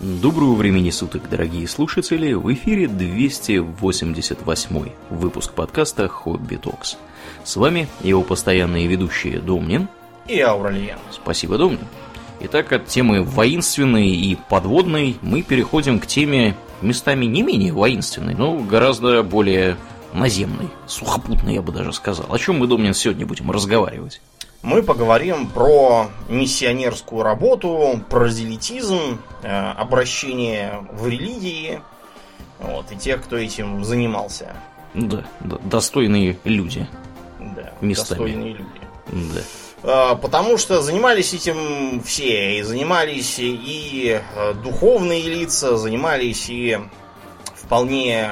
Доброго времени суток, дорогие слушатели! В эфире 288 выпуск подкаста «Хобби Токс». С вами его постоянные ведущие Домнин и Ауралиен. Спасибо, Домнин. Итак, от темы воинственной и подводной мы переходим к теме местами не менее воинственной, но гораздо более наземной, сухопутной, я бы даже сказал. О чем мы, Домнин, сегодня будем разговаривать? Мы поговорим про миссионерскую работу, прозелитизм, э, обращение в религии, вот, и тех, кто этим занимался. Да, да достойные люди. Да, местами. достойные люди. Да. Э, потому что занимались этим все. И занимались и э, духовные лица, занимались и вполне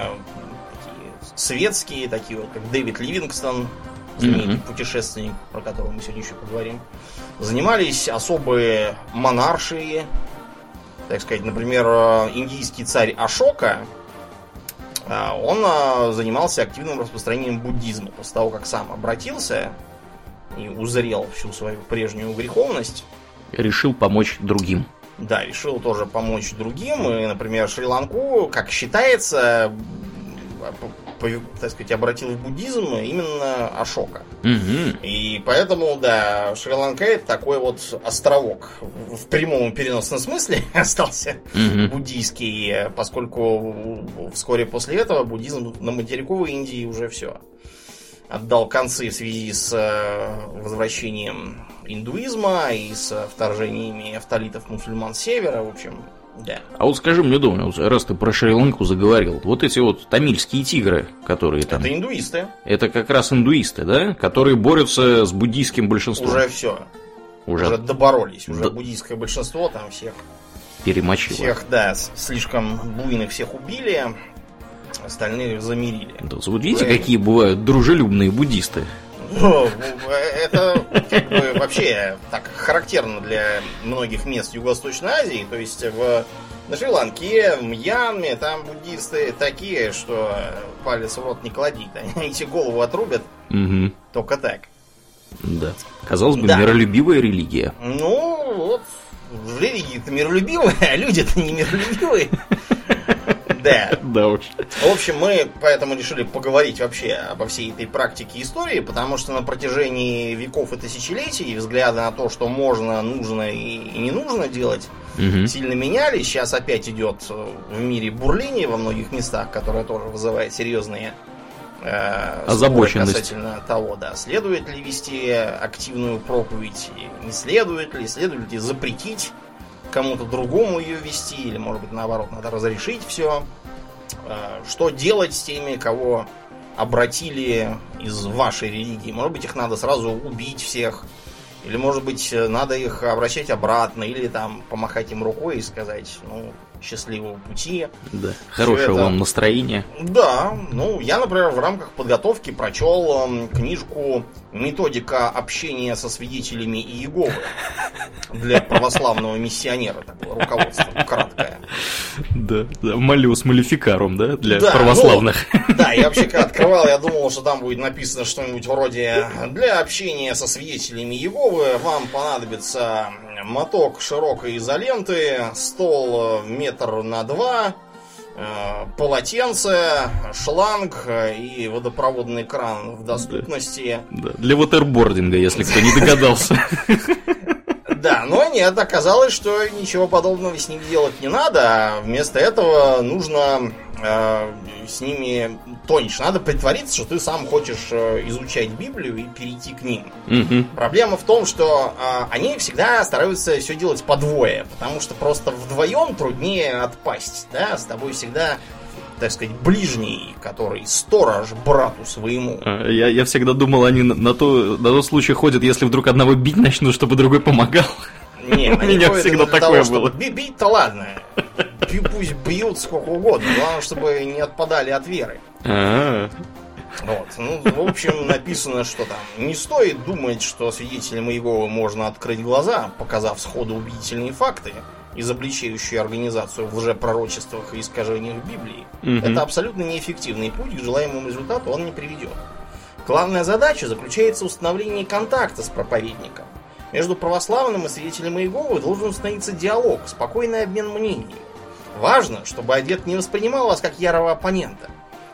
светские, такие вот, как Дэвид Ливингстон, знаменитый mm-hmm. путешественник, про которого мы сегодня еще поговорим, занимались особые монаршии, так сказать, например, индийский царь Ашока, а, он а, занимался активным распространением буддизма после того, как сам обратился и узрел всю свою прежнюю греховность. Решил помочь другим. Да, решил тоже помочь другим. И, например, Шри-Ланку, как считается, так сказать, обратил в буддизм именно Ашока. Угу. И поэтому, да, Шри-Ланка это такой вот островок. В прямом переносном смысле остался угу. буддийский, поскольку вскоре после этого буддизм на материковой Индии уже все отдал концы в связи с э, возвращением индуизма и с вторжениями автолитов мусульман севера. В общем, да. А вот скажи мне, Дом, раз ты про Шри-Ланку заговорил, вот эти вот тамильские тигры, которые там... Это индуисты. Это как раз индуисты, да? Которые борются с буддийским большинством. Уже все. Уже, уже доборолись. Уже Д... буддийское большинство там всех... Перемочило. Всех, да, слишком буйных всех убили, остальных замирили. Да, вот видите, Вы... какие бывают дружелюбные буддисты. Это как бы, вообще так характерно для многих мест Юго-Восточной Азии. То есть в, на Шри-Ланке, в Мьянме, там буддисты такие, что палец в рот не клади. Они эти голову отрубят угу. только так. Да. Казалось бы, да. миролюбивая религия. Ну, вот религия-то миролюбивая, а люди-то не миролюбивые. Да. Да уж. В общем, мы поэтому решили поговорить вообще обо всей этой практике истории, потому что на протяжении веков и тысячелетий взгляды на то, что можно, нужно и не нужно делать, угу. сильно менялись. Сейчас опять идет в мире бурление во многих местах, которое тоже вызывает серьезные э, озабоченность касательно того, да, следует ли вести активную проповедь, не следует ли, следует ли запретить кому-то другому ее вести, или, может быть, наоборот, надо разрешить все. А, что делать с теми, кого обратили из вашей религии? Может быть, их надо сразу убить всех, или, может быть, надо их обращать обратно, или там помахать им рукой и сказать, ну, счастливого пути. Да, хорошего это... вам настроения. Да, ну, я, например, в рамках подготовки прочел э, книжку «Методика общения со свидетелями Иеговы» для православного миссионера, такое руководство краткое. Да, да, Малиус Малификарум, да, для да, православных. Ну, да, я вообще когда открывал, я думал, что там будет написано что-нибудь вроде «Для общения со свидетелями Иеговы вам понадобится моток широкой изоленты, стол метр на два, полотенце, шланг и водопроводный кран в доступности. Да, да. Для вотербординга, если кто не догадался. Да, но нет, оказалось, что ничего подобного с ними делать не надо, а вместо этого нужно э, с ними тоньше. Надо притвориться, что ты сам хочешь э, изучать Библию и перейти к ним. Угу. Проблема в том, что э, они всегда стараются все делать по двое, потому что просто вдвоем труднее отпасть. Да? С тобой всегда так сказать, ближний, который сторож брату своему. А, я, я всегда думал, они на, на, то, на тот случай ходят, если вдруг одного бить начнут, чтобы другой помогал. Не, у меня всегда такое было. Бить-то ладно. Пусть бьют сколько угодно. Главное, чтобы не отпадали от веры. Вот. Ну, в общем, написано, что там не стоит думать, что свидетелям Иеговы можно открыть глаза, показав сходу убедительные факты, изобличающие организацию в лжепророчествах и искажениях Библии. Угу. Это абсолютно неэффективный путь, к желаемому результату он не приведет. Главная задача заключается в установлении контакта с проповедником. Между православным и свидетелем Иеговы должен установиться диалог, спокойный обмен мнениями. Важно, чтобы адепт не воспринимал вас как ярого оппонента.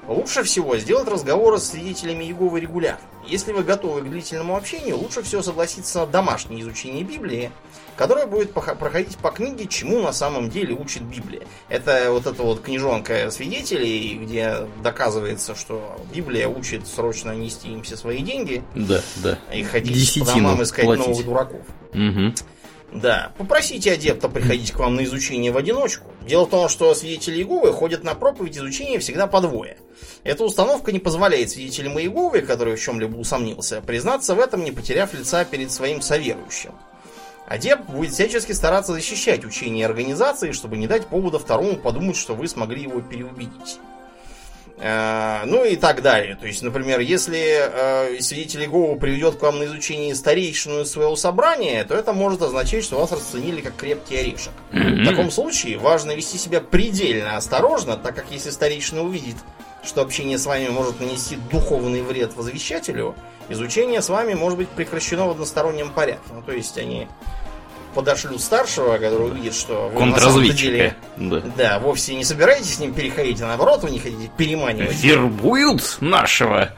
Лучше всего сделать разговоры с свидетелями Иеговы регулярно. Если вы готовы к длительному общению, лучше всего согласиться на домашнее изучение Библии, которое будет проходить по книге «Чему на самом деле учит Библия». Это вот эта вот книжонка свидетелей, где доказывается, что Библия учит срочно нести им все свои деньги. Да, да. И ходить Десятину по домам искать платить. новых дураков. Угу. Да, попросите адепта приходить к вам на изучение в одиночку. Дело в том, что свидетели Иеговы ходят на проповедь изучения всегда по двое. Эта установка не позволяет свидетелям Иеговы, который в чем-либо усомнился, признаться в этом, не потеряв лица перед своим соверующим. Адепт будет всячески стараться защищать учение организации, чтобы не дать повода второму подумать, что вы смогли его переубедить. Э, ну и так далее. То есть, например, если э, свидетель Иеговы приведет к вам на изучение старейшину своего собрания, то это может означать, что вас расценили как крепкий орешек. В таком случае важно вести себя предельно осторожно, так как если старейшина увидит, что общение с вами может нанести духовный вред возвещателю, изучение с вами может быть прекращено в одностороннем порядке. Ну, то есть они подошлют старшего, который увидит, что вы на самом деле да. да, вовсе не собираетесь с ним переходить, а наоборот вы не хотите переманивать. Вербуют нашего.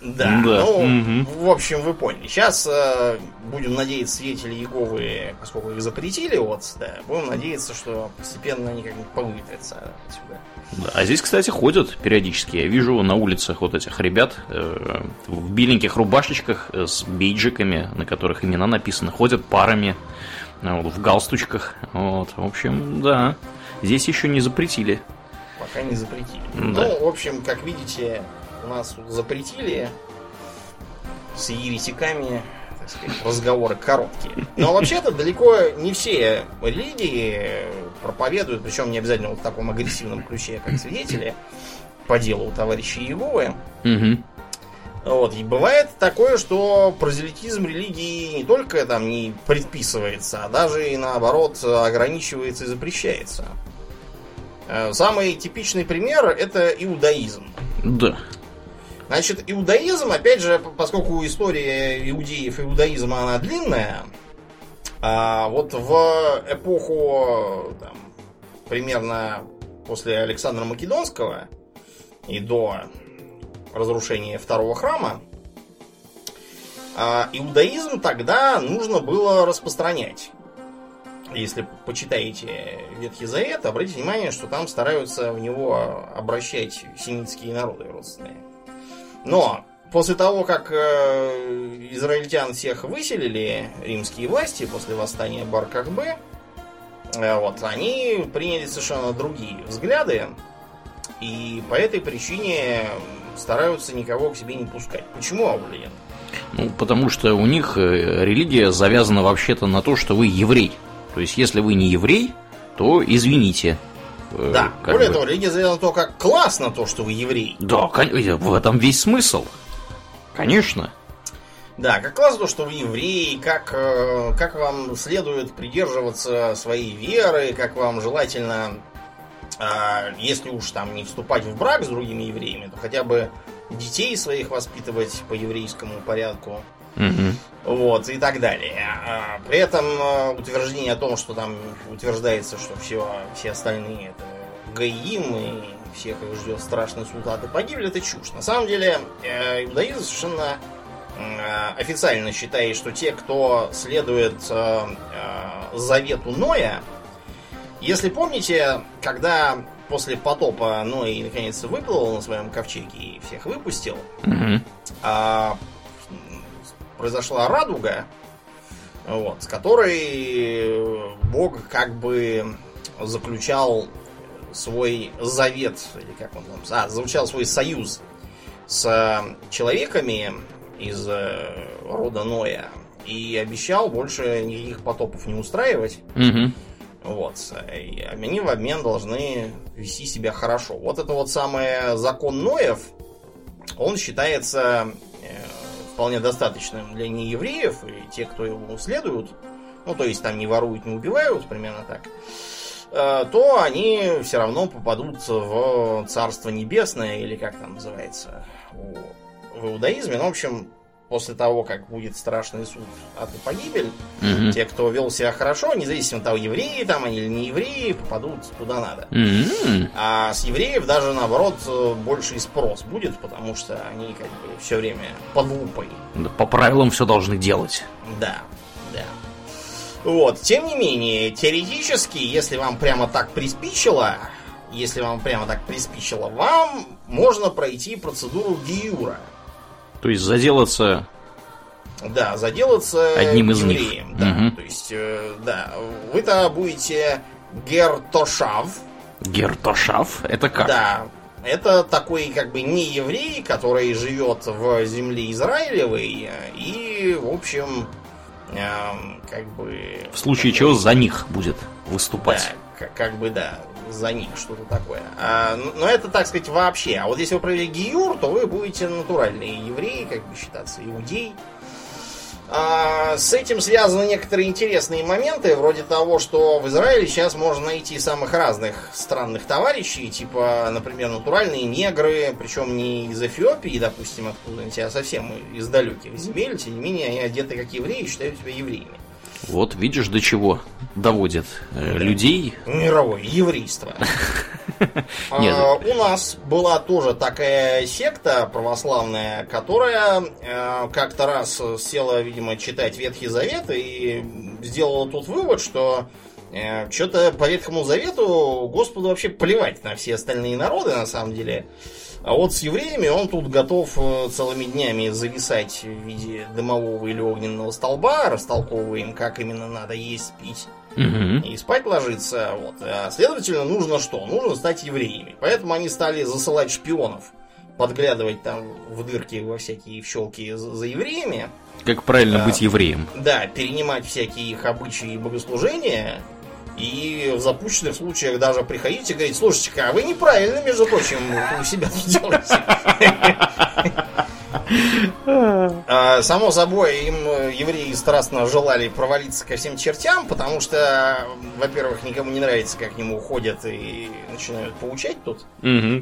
Да, да. ну, угу. в общем, вы поняли. Сейчас э, будем надеяться, свидетели Еговы, поскольку их запретили, вот, да, будем надеяться, что постепенно они как-нибудь повыветрятся отсюда. Да, а здесь, кстати, ходят периодически. Я вижу на улицах вот этих ребят э, в беленьких рубашечках э, с бейджиками, на которых имена написаны, ходят парами э, вот, в галстучках. Вот, в общем, да. Здесь еще не запретили. Пока не запретили. Да. Ну, в общем, как видите, у нас запретили с еретиками так сказать, разговоры короткие. Но вообще-то далеко не все религии проповедуют, причем не обязательно вот в таком агрессивном ключе, как свидетели по делу товарища Иеговы. Угу. Вот. И бывает такое, что прозелитизм религии не только там не предписывается, а даже и наоборот ограничивается и запрещается. Э, самый типичный пример это иудаизм. Да. Значит, иудаизм, опять же, поскольку история иудеев и иудаизма, она длинная, а вот в эпоху там, примерно после Александра Македонского и до разрушения второго храма, а, иудаизм тогда нужно было распространять. Если почитаете Ветхий Завет, обратите внимание, что там стараются в него обращать семитские народы родственные. Но после того, как э, израильтян всех выселили римские власти после восстания Бар-Кахбе, э, вот, они приняли совершенно другие взгляды, и по этой причине стараются никого к себе не пускать. Почему, Аулиен? Ну, потому что у них э, религия завязана вообще-то на то, что вы еврей. То есть, если вы не еврей, то извините, да, более бы... того, завязана на то, как классно то, что вы еврей. Да, в этом весь смысл. Конечно. Да, как классно то, что вы еврей, как, э, как вам следует придерживаться своей веры, как вам желательно, а, если уж там не вступать в брак с другими евреями, то хотя бы детей своих воспитывать по еврейскому порядку. Угу. Вот, и так далее. А, при этом а, утверждение о том, что там утверждается, что все, все остальные это гаим и всех их ждет страшный суд, а погибли, это чушь. На самом деле, э, иудаизм совершенно э, официально считает, что те, кто следует завету Ноя, если помните, когда после потопа Ной наконец выплыл на своем ковчеге и всех выпустил, угу произошла радуга, вот, с которой Бог как бы заключал свой завет, или как он там, а, заключал свой союз с человеками из э, рода Ноя и обещал больше никаких потопов не устраивать. Угу. Вот. И они в обмен должны вести себя хорошо. Вот это вот самый закон Ноев, он считается вполне достаточным для неевреев и тех, кто его следуют, ну, то есть там не воруют, не убивают, примерно так, э, то они все равно попадут в Царство Небесное, или как там называется в иудаизме. Ну, в общем, после того, как будет страшный суд, ад и погибель, Мгм. те, кто вел себя хорошо, независимо от того, евреи там они или не евреи, попадут куда надо. М. А с евреев даже наоборот больший спрос будет, потому что они как бы все время под лупой. Да, По правилам все должны делать. Да, да. Вот, тем не менее, теоретически, если вам прямо так приспичило, если вам прямо так приспичило, вам можно пройти процедуру гиюра. То есть заделаться Да, заделаться Одним из них. евреем. Да, Мгм. то есть, э, да, вы-то будете гертошав. гертошав. Это как? Да, это такой как бы не еврей, который живет в земле Израилевой э, и, в общем, эм, как бы... В случае чего за них будет выступать. Да, как, как бы, да, за них что-то такое. А, ну, но это, так сказать, вообще. А вот если вы провели гиюр, то вы будете натуральные евреи, как бы считаться, иудей. А, с этим связаны некоторые интересные моменты, вроде того, что в Израиле сейчас можно найти самых разных странных товарищей, типа, например, натуральные негры, причем не из Эфиопии, допустим, откуда-нибудь, а совсем из далеких земель, тем не менее, они одеты как евреи и считают себя евреями. Вот видишь, до чего доводит э, людей. Мировое еврейство. А, Нет. У нас была тоже такая секта православная, которая э, как-то раз села, видимо, читать Ветхий Завет и сделала тут вывод, что что-то по Ветхому Завету Господу вообще плевать на все остальные народы, на самом деле. А вот с евреями он тут готов э, целыми днями зависать в виде дымового или огненного столба, растолковывая им, как именно надо есть, пить Мгм. и спать ложиться. Вот. А, следовательно, нужно что? Нужно стать евреями. Поэтому они стали засылать шпионов, подглядывать там в дырки во всякие щелки за, евреями. Как правильно Да. быть евреем? Да, перенимать всякие их обычаи и богослужения. И в запущенных случаях даже приходить и говорить, слушайте-ка, а вы неправильно, между прочим, у себя тут делаете. А, Само собой, им э, евреи страстно желали провалиться ко всем чертям, потому что, во-первых, никому не нравится, как к нему уходят и начинают поучать тут.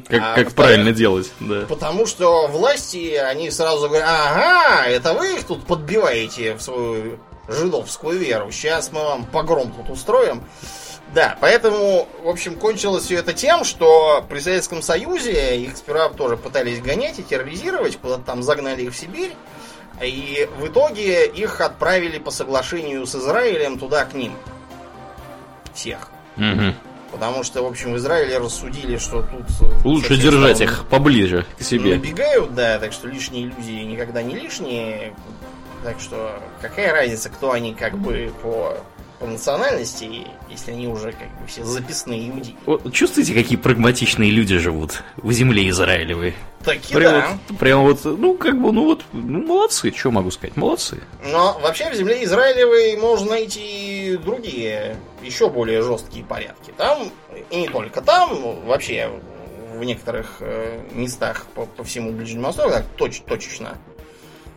Как, А, правильно делать, да. Потому что власти, они сразу говорят, ага, это вы их тут подбиваете в свою жидовскую веру. Сейчас мы вам погром тут устроим. Да, поэтому, в общем, кончилось все это тем, что при Советском Союзе их сперва тоже пытались гонять и терроризировать, куда-то там загнали их в Сибирь, и в итоге их отправили по соглашению с Израилем туда к ним. Всех. Мгм. Потому что, в общем, в Израиле рассудили, что тут... э, Лучше держать их поближе к себе. Набегают, да, так что лишние иллюзии никогда не лишние. Так что какая разница, кто они как бы по, по национальности, если они уже как бы все записные иудеи. Вот чувствуете, какие прагматичные люди живут в земле Израилевой? Таки Прям, да. вот, прям вот, ну, как бы, ну вот, ну, молодцы, что могу сказать, молодцы. Но вообще в земле Израилевой можно найти другие, еще более жесткие порядки. Там, и не только там, вообще в некоторых э, местах по, по всему Ближнему Востоку, так точ- точечно.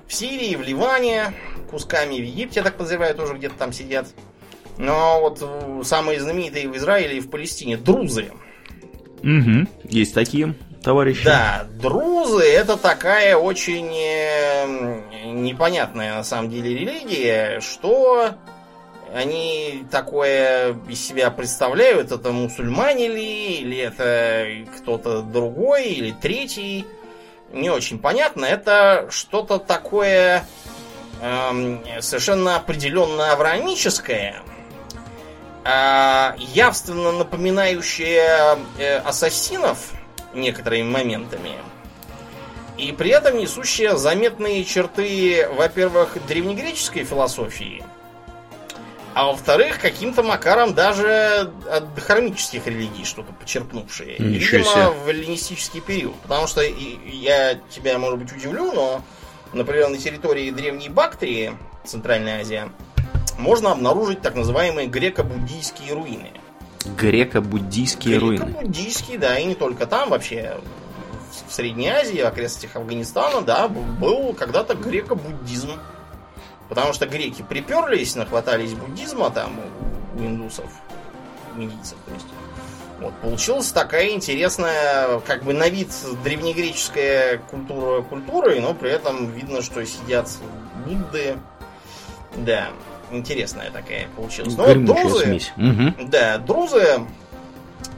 В Сирии, в Ливане, кусками в Египте, я так подозреваю, тоже где-то там сидят. Но вот э, самые знаменитые в Израиле и в Палестине друзы. Угу. Есть такие товарищи. Да, друзы это такая очень э, непонятная на самом деле религия, что они такое из себя представляют, это мусульмане ли, или это кто-то другой, или третий, не очень понятно. Это что-то такое эм, совершенно определенно авраамическое, а, явственно напоминающее э, ассасинов некоторыми моментами. И при этом несущая заметные черты, во-первых, древнегреческой философии, а во-вторых, каким-то макаром даже от дохармических религий что-то почерпнувшие. Ничего Видимо, себе. в эллинистический период. Потому что я тебя, может быть, удивлю, но, например, на территории Древней Бактрии, Центральная Азия, можно обнаружить так называемые греко-буддийские руины. Греко-буддийские руины. Греко-буддийские, да, и не только там, вообще в Средней Азии, в окрестностях Афганистана, да, был когда-то греко-буддизм. Потому что греки приперлись, нахватались буддизма там у- у индусов. медийцев. То есть. Вот, получилась такая интересная, как бы на вид древнегреческая культура культурой, но при этом видно, что сидят Будды. Да, интересная такая получилась. Но вот друзы, смесь. Угу. Да, друзы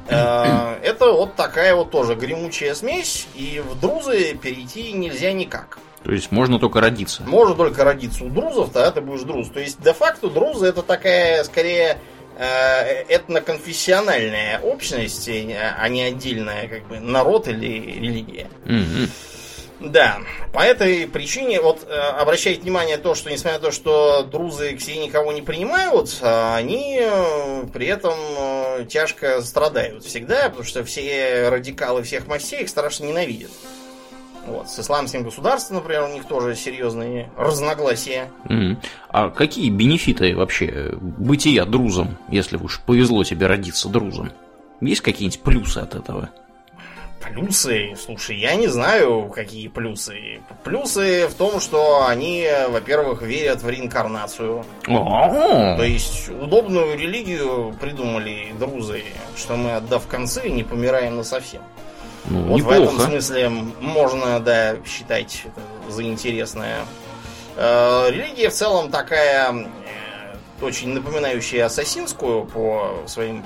э, это вот такая вот тоже гремучая смесь, и в друзы перейти нельзя никак. То есть можно только родиться. Можно только родиться у друзов, тогда ты будешь друз. То есть, де-факто, друзы это такая, скорее, э, этноконфессиональная общность, а не отдельная, как бы, народ или религия. Да, по этой причине, вот э, обращайте внимание то, что несмотря на то, что друзы к себе никого не принимают, а они э, при этом тяжко страдают всегда, потому что все радикалы всех мастей их страшно ненавидят. Вот. С исламским государством, например, у них тоже серьезные разногласия. Mm. А какие бенефиты вообще бытия друзом, если уж повезло тебе родиться друзом? Есть какие-нибудь плюсы от этого? Плюсы? Слушай, я не знаю, какие плюсы. Плюсы в том, что они, во-первых, верят в реинкарнацию. О-о-о. То есть удобную религию придумали друзы, что мы, отдав концы, не помираем на совсем. Ну, вот неплохо. в этом смысле можно, да, считать это за интересное. Э, религия в целом такая, э, очень напоминающая ассасинскую по своим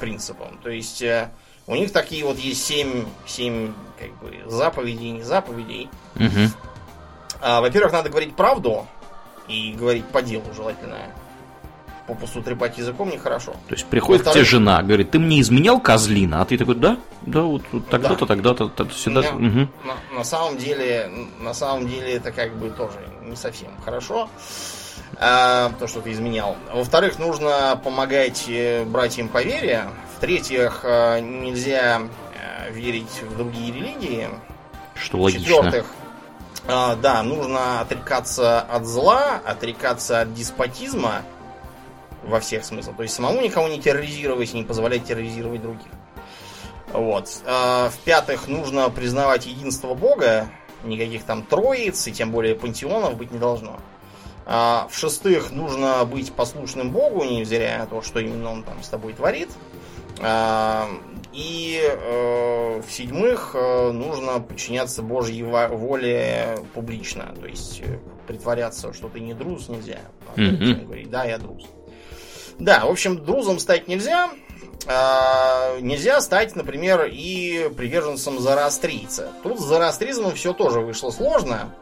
принципам. То есть э, у них такие вот есть семь, семь как бы, заповедей, не заповедей. Угу. Во-первых, надо говорить правду и говорить по делу желательно попусту трепать языком нехорошо. То есть приходит к тебе жена, говорит, ты мне изменял козлина, а ты такой, да, да, вот, вот тогда-то, да. тогда-то, тогда всегда. Меня, угу. на, на самом деле, на самом деле это как бы тоже не совсем хорошо. А, то, что ты изменял. Во-вторых, нужно помогать э, братьям по вере. В-третьих, э, нельзя э, верить в другие религии. Что логично. В-четвертых, да, нужно отрекаться от зла, отрекаться от деспотизма во всех смыслах. То есть самому никого не терроризировать и не позволять терроризировать других. Вот. А, в-пятых, нужно признавать единство Бога. Никаких там троиц и тем более пантеонов быть не должно. А, в-шестых, нужно быть послушным Богу, невзирая на то, что именно он там с тобой творит. А, и э, в-седьмых, э, нужно подчиняться Божьей воле публично. То есть э, притворяться, что ты не друз, нельзя. Mm-hmm. Говорить, да, я друз. Да, в общем, друзом стать нельзя. А, нельзя стать, например, и приверженцем зороастрийца. Тут с зороастризмом все тоже вышло сложно.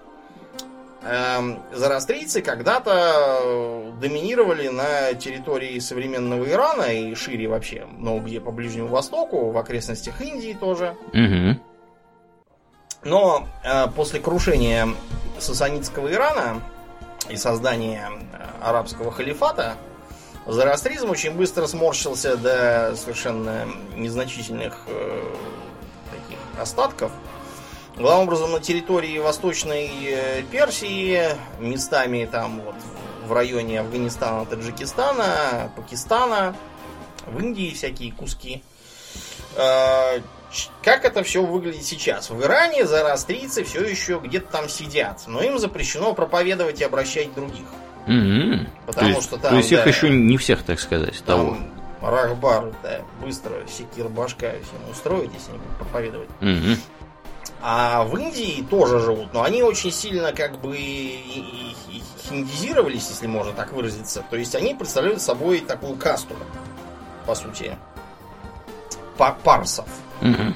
Эм, зороастрийцы когда-то доминировали на территории современного Ирана и шире вообще, но где по Ближнему Востоку, в окрестностях Индии тоже. Угу. Но э, после крушения сасанитского Ирана и создания э, арабского халифата, Зороастризм очень быстро сморщился до совершенно незначительных э, таких остатков. Главным образом на территории Восточной э, Персии, местами там вот в районе Афганистана, Таджикистана, Пакистана, в Индии всякие куски. Э, как это все выглядит сейчас? В Иране зороастрийцы все еще где-то там сидят, но им запрещено проповедовать и обращать других. Угу. Потому то есть, что там. То есть да, их еще не всех, так сказать, того. Рахбар, да, быстро секир башка всем устроить, если они будут проповедовать. Угу. А в Индии тоже живут, но они очень сильно как бы хиндизировались, если можно так выразиться. То есть они представляют собой такую касту, по сути, парсов. Угу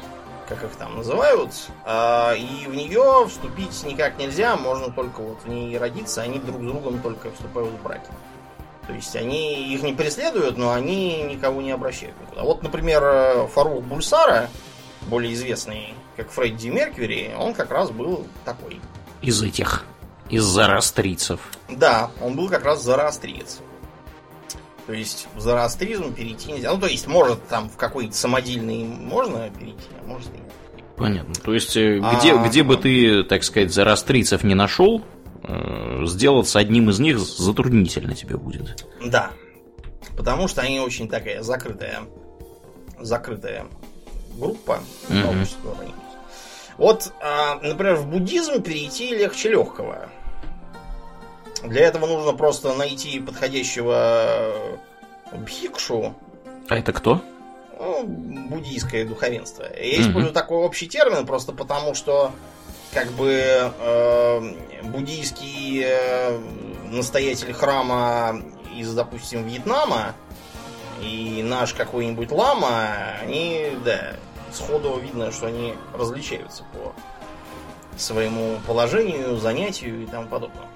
как их там называют, а, и в нее вступить никак нельзя, можно только вот в ней родиться, они друг с другом только вступают в браки. То есть они их не преследуют, но они никого не обращают никуда. Вот, например, Фарух Бульсара, более известный как Фредди Меркьюри, он как раз был такой. Из этих, из зарастрийцев. Да, он был как раз зарастриец. То есть в зороастризм перейти нельзя. Ну, то есть, может, там в какой-то самодельный можно перейти, а может и нет. Понятно. То есть, э, где, а, где бы ты, так сказать, зороастрийцев не нашел, э, сделаться одним из них затруднительно тебе будет. Да. Потому что они очень такая закрытая, закрытая группа. Mm-hmm. Вот, а, например, в буддизм перейти легче легкого. Для этого нужно просто найти подходящего бхикшу А это кто? Ну, буддийское духовенство. Я использую такой общий термин просто потому, что как бы э, буддийский э, настоятель храма из, допустим, Вьетнама и наш какой-нибудь лама, они, да, сходу видно, что они различаются по своему положению, занятию и тому подобное.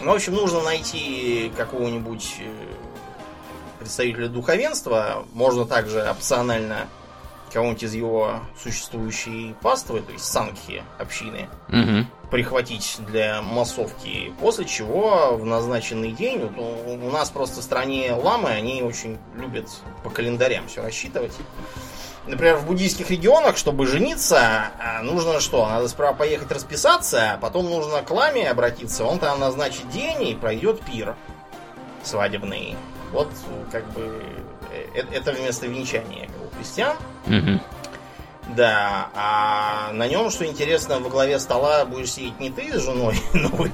Ну, в общем, нужно найти какого-нибудь э, представителя духовенства. Можно также опционально кого-нибудь из его существующей паствы, то есть санкхи общины, Угу. прихватить для массовки, после чего в назначенный день, вот у, у нас просто в стране ламы, они очень любят по календарям все рассчитывать. Например, в буддийских регионах, чтобы жениться, а, нужно что? Надо справа поехать расписаться, а потом нужно к ламе обратиться, он там назначит день и пройдет пир свадебный. Вот как бы э, это вместо венчания как у христиан. Угу. Да, а на нем, что интересно, во главе стола будешь сидеть не ты с женой новой,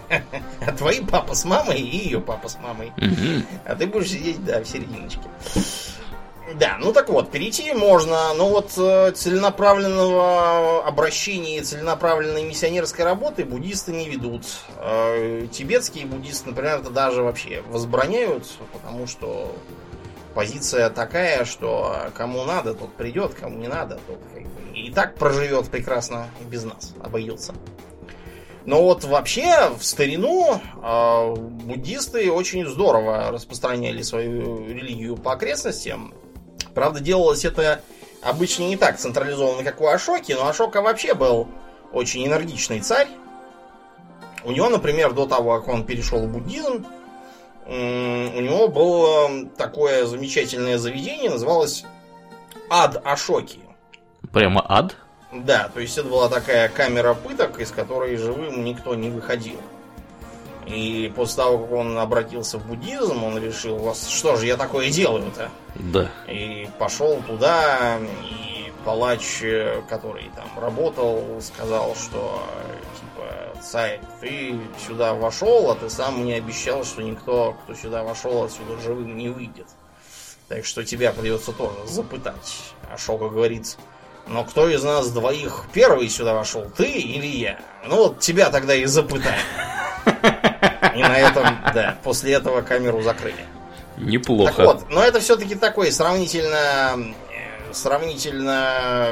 а твои папа с мамой и ее папа с мамой. Угу. А ты будешь сидеть, да, в серединочке. Да, ну так вот, перейти можно, но вот э, целенаправленного обращения и целенаправленной миссионерской работы буддисты не ведут. Э, Тибетские буддисты, например, это даже вообще возбраняют, потому что позиция такая, что кому надо, тот придет, кому не надо, тот как бы и так проживет прекрасно и без нас, обойдется. Но вот вообще в старину э, буддисты очень здорово распространяли свою религию по окрестностям. Правда, делалось это обычно не так централизованно, как у Ашоки, но Ашока вообще был очень энергичный царь. У него, например, до того, как он перешел в буддизм, у него было такое замечательное заведение, называлось Ад Ашоки. Прямо ад? Да, то есть это была такая камера пыток, из которой живым никто не выходил. И после того, как он обратился в буддизм, он решил, «Вас- что же я такое делаю-то? Да. И пошел туда, и палач, э, который там работал, сказал, что типа, царь, ты сюда вошел, а ты сам мне обещал, что никто, кто сюда вошел, отсюда живым не выйдет. Так что тебя придется тоже запытать. А Шока говорит, но кто из нас двоих первый сюда вошел, ты или я? Ну вот тебя тогда и запытаем. И на этом, да, после этого камеру закрыли. Неплохо. Так вот, но это все-таки такой сравнительно, э, сравнительно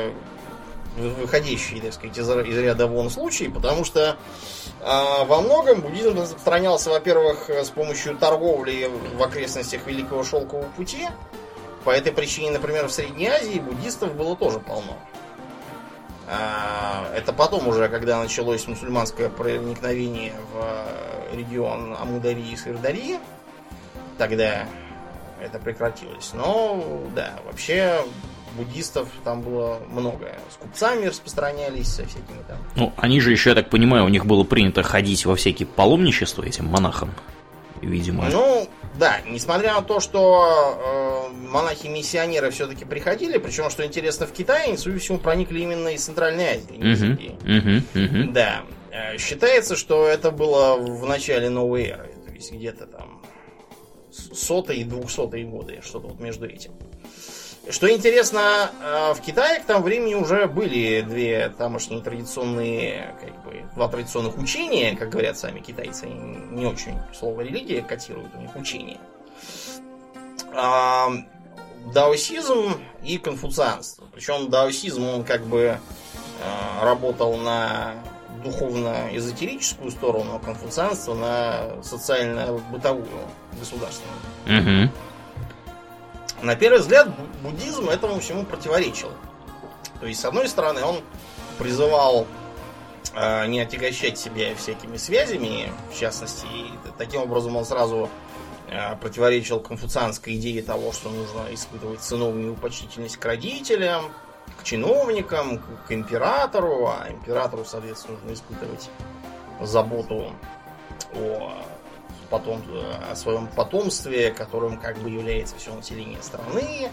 вы- выходящий, так сказать, из, из ряда вон случай, потому что а, во многом буддизм распространялся, во-первых, э, с помощью торговли в окрестностях Великого Шелкового пути. По этой причине, например, в Средней Азии буддистов было тоже полно. А, Это потом уже, когда началось мусульманское проникновение в э, регион Амударии и Сырдарии, тогда это прекратилось. Но, да, вообще буддистов там было много. С купцами распространялись, со всякими там. Ну, они же еще, я так понимаю, у них было принято ходить во всякие паломничества этим монахам. Видимо. Ну, да, несмотря на то, что э, монахи-миссионеры все-таки приходили, причем, что интересно, в Китае они, судя по всему, проникли именно из Центральной Азии. Индии. мгм, мгм. Да. Э, Считается, что это было в начале новой эры. То есть где-то там сотые и двухсотые годы. Что-то вот между этим. Что интересно, э, в Китае к тому времени уже были две тамошние традиционные, как бы, два традиционных учения, как говорят сами китайцы. Не очень слово религия котируют, у них учение. А, даосизм и конфуцианство. Причем даосизм, он как бы э, работал на духовно-эзотерическую сторону, а конфуцианство на социально-бытовую, государственную. Мгм. На первый взгляд, бу- буддизм этому всему противоречил. То есть, с одной стороны, он призывал э, не отягощать себя всякими связями, в частности, и таким образом он сразу э, противоречил конфуцианской идее того, что нужно испытывать сыновнюю почтительность к родителям, к чиновникам, к, к императору, а императору, соответственно, нужно испытывать заботу о, потом, о своем потомстве, которым как бы является все население страны.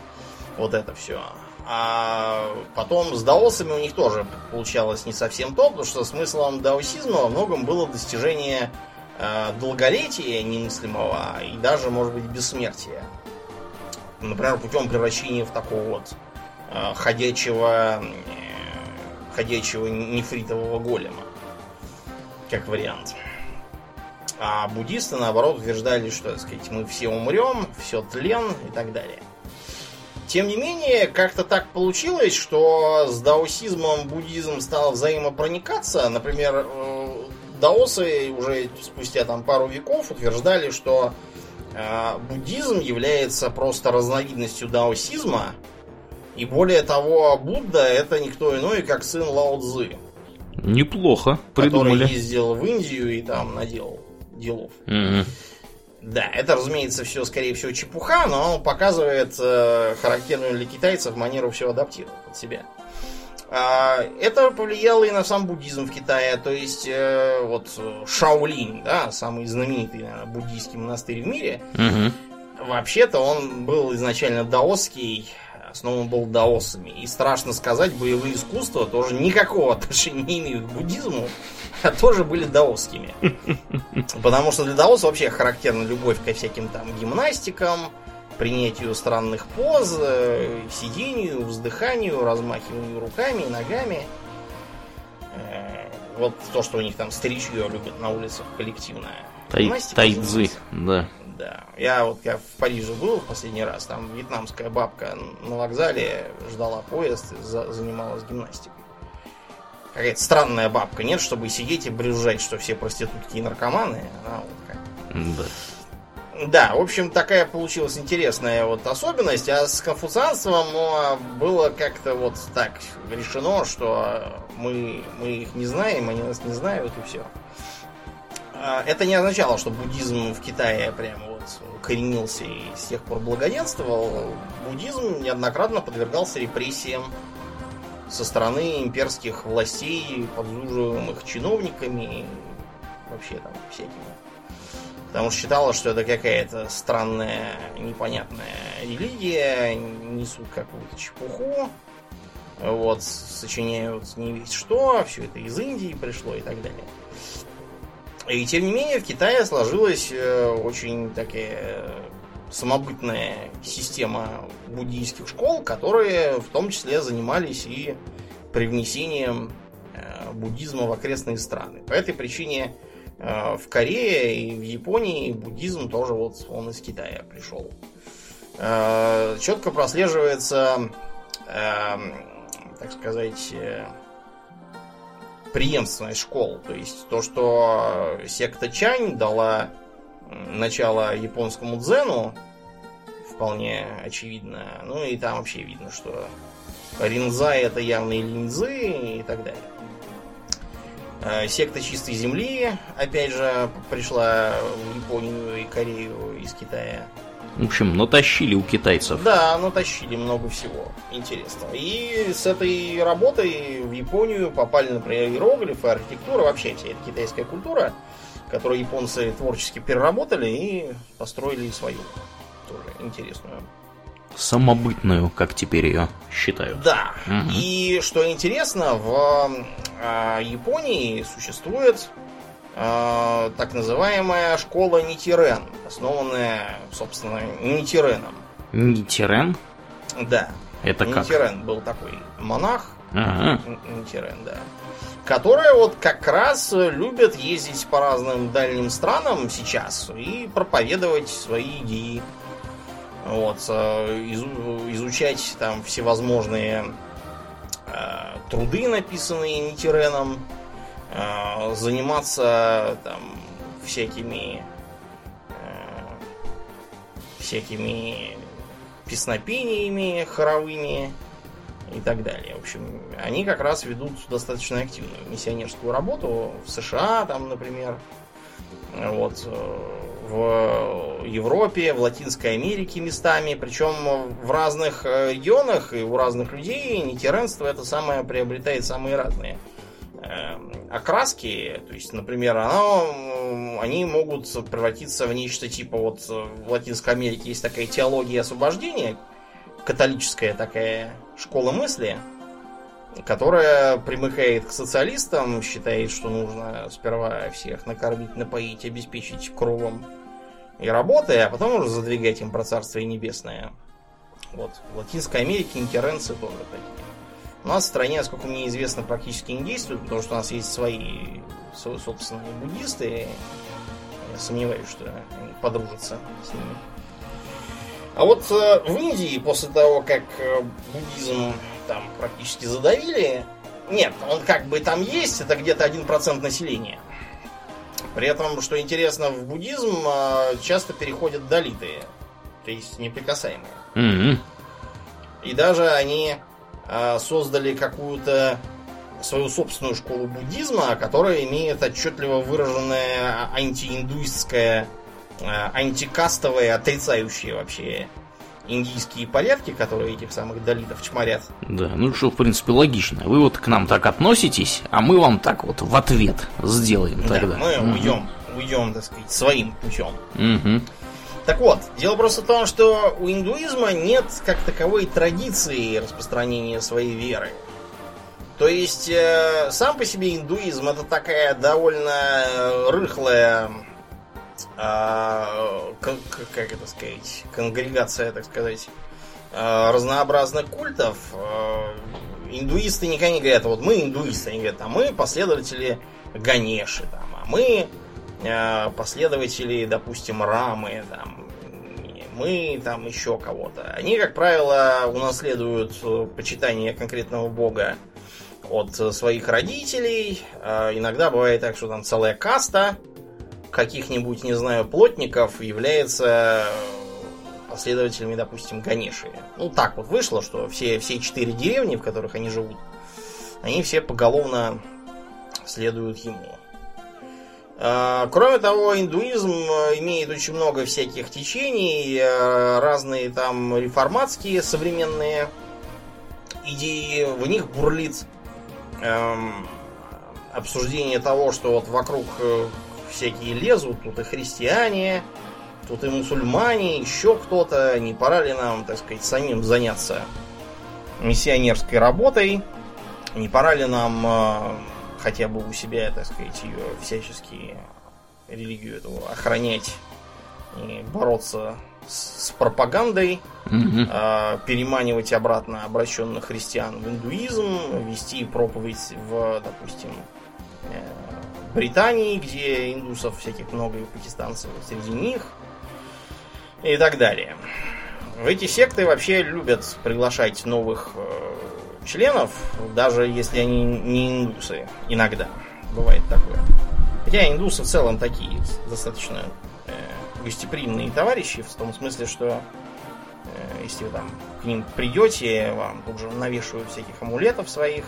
Вот это все. А потом с даосами у них тоже получалось не совсем то, потому что смыслом даосизма во многом было достижение э, долголетия немыслимого и даже, может быть, бессмертия. Например, путем превращения в такого вот э, ходячего, э, ходячего нефритового голема. Как вариант. А буддисты, наоборот, утверждали, что, так сказать, мы все умрем, все тлен и так далее. Тем не менее, как-то так получилось, что с даосизмом буддизм стал взаимопроникаться. Например, э, даосы уже спустя там пару веков утверждали, что э, буддизм является просто разновидностью даосизма. И более того, Будда это никто иной, как сын Лао Цзы. Неплохо придумали. Который ездил в Индию и там наделал делов. Угу. Да, это, разумеется, все, скорее всего, чепуха, но он показывает э, характерную для китайцев манеру все адаптировать под себя. А, это повлияло и на сам буддизм в Китае. То есть, э, вот Шаолинь, да, самый знаменитый наверное, буддийский монастырь в мире, угу. вообще-то он был изначально даосский, основан был даосами. И страшно сказать, боевые искусства тоже никакого отношения не имеют к буддизму. тоже были даосскими. Потому что для даоса вообще характерна любовь ко всяким там гимнастикам, принятию странных поз, э, сидению, вздыханию, размахиванию руками и ногами. Э, вот то, что у них там старичье любят на улицах коллективная. Тай, тайцзы, да. Да. Я вот я в Париже был в последний раз, там вьетнамская бабка на вокзале ждала поезд и за, занималась гимнастикой какая-то странная бабка, нет, чтобы сидеть и брюзжать, что все проститутки и наркоманы. А вот как. Да. Да, в общем, такая получилась интересная вот особенность, а с конфуцианством ну, было как-то вот так решено, что мы, мы их не знаем, они нас не знают, и все. А, это не означало, что буддизм в Китае прямо вот коренился и с тех пор благоденствовал. Буддизм неоднократно подвергался репрессиям со стороны имперских властей, подзуживаемых чиновниками вообще там всякими. Потому что считала, что это какая-то странная, непонятная религия, несут какую-то чепуху, вот, сочиняют не весь что, все это из Индии пришло и так далее. И тем не менее в Китае сложилась э, очень такая самобытная система буддийских школ, которые в том числе занимались и привнесением э, буддизма в окрестные страны. По этой причине э, в Корее и в Японии буддизм тоже вот он из Китая пришел. Э, четко прослеживается, так сказать, преемственность школ. То есть то, что секта Чань дала начало японскому дзену, вполне очевидно. Ну и там вообще видно, что Ринзай это явные линзы и так далее. Э, секта чистой земли, опять же, пришла в Японию и Корею из Китая. В общем, натащили у китайцев. Да, натащили много всего интересного. И с этой работой в Японию попали, например, иероглифы, архитектура, вообще вся эта китайская культура которую японцы творчески переработали и построили свою тоже интересную. Самобытную, как теперь ее считают. Да. Угу. И что интересно, в э, Японии существует э, так называемая школа Нитирен, основанная, собственно, Нитиреном. Нитирен? Да. Это Нитирен как? Нитирен был такой монах. Ага. Нитирен, да которые вот как раз любят ездить по разным дальним странам сейчас и проповедовать свои идеи. Вот, э, изучать там всевозможные э, труды, написанные Нитереном, э, заниматься там всякими э, всякими песнопениями хоровыми, и так далее. В общем, они как раз ведут достаточно активную миссионерскую работу в США, там, например, вот, э, в Европе, в Латинской Америке местами, причем в разных э, регионах и у разных людей нитеренство это самое приобретает самые разные э, окраски, то есть, например, оно, они могут превратиться в нечто типа вот в Латинской Америке есть такая теология освобождения, католическая такая школа мысли, которая примыкает к социалистам, считает, что нужно сперва всех накормить, напоить, обеспечить кровом и работой, а потом уже задвигать им про Царствие Небесное. Вот, в Латинской Америке инкеренцы тоже такие. У нас в стране, насколько мне известно, практически не действуют, потому что у нас есть свои, свои собственные буддисты. Я сомневаюсь, что они подружатся с ними. А вот э, в Индии, после того, как э, буддизм там практически задавили, нет, он как бы там есть, это где-то 1% населения. При этом, что интересно, в буддизм э, часто переходят долиты, то есть неприкасаемые. Мгм. И даже они создали какую-то свою собственную школу буддизма, которая имеет отчетливо выраженное антииндуистское, э, антикастовое, отрицающее вообще индийские порядки, которые этих самых долитов чморят. Да, ну что, в принципе, логично. Вы вот к нам так относитесь, а мы вам так вот в ответ сделаем Да, тогда. мы Мгм. уйдем, уйдем, так сказать, своим путем. Мгм. Так вот, дело просто в том, что у индуизма нет как таковой традиции распространения своей веры. То есть, э, сам по себе индуизм это такая довольно э, рыхлая, а, к- к- как это сказать, конгрегация, так сказать, э, разнообразных культов. Э, Индуисты никогда не говорят, вот мы индуисты, они говорят, а мы последователи Ганеши, там, а мы э, последователи, допустим, Рамы, там, мы там еще кого-то. Они, как правило, унаследуют почитание конкретного бога от своих родителей. Иногда бывает так, что там целая каста каких-нибудь, не знаю, плотников является э, последователями, допустим, Ганеши. Ну, так вот вышло, что все, все четыре деревни, в которых они живут, они все поголовно следуют ему. А, Кроме того, индуизм э, имеет очень много всяких течений, э, разные там реформатские современные идеи, в них бурлит эм, обсуждение того, что вот вокруг э, всякие лезут, тут и христиане, тут и мусульмане, еще кто-то, не пора ли нам, так сказать, самим заняться миссионерской работой, не пора ли нам э, хотя бы у себя, так сказать, ее всячески религию эту охранять и бороться с, с пропагандой, Мгм. а, переманивать обратно обращенных христиан в индуизм, вести проповедь в, допустим, э, Британии, где индусов всяких много и пакистанцев среди них, и так далее. Эти секты вообще любят приглашать новых э, членов, даже если они не индусы. Иногда бывает такое. Хотя индусы в целом такие достаточно э, гостеприимные товарищи, в том смысле, что э, если вы там к ним придете, вам тут же навешивают всяких амулетов своих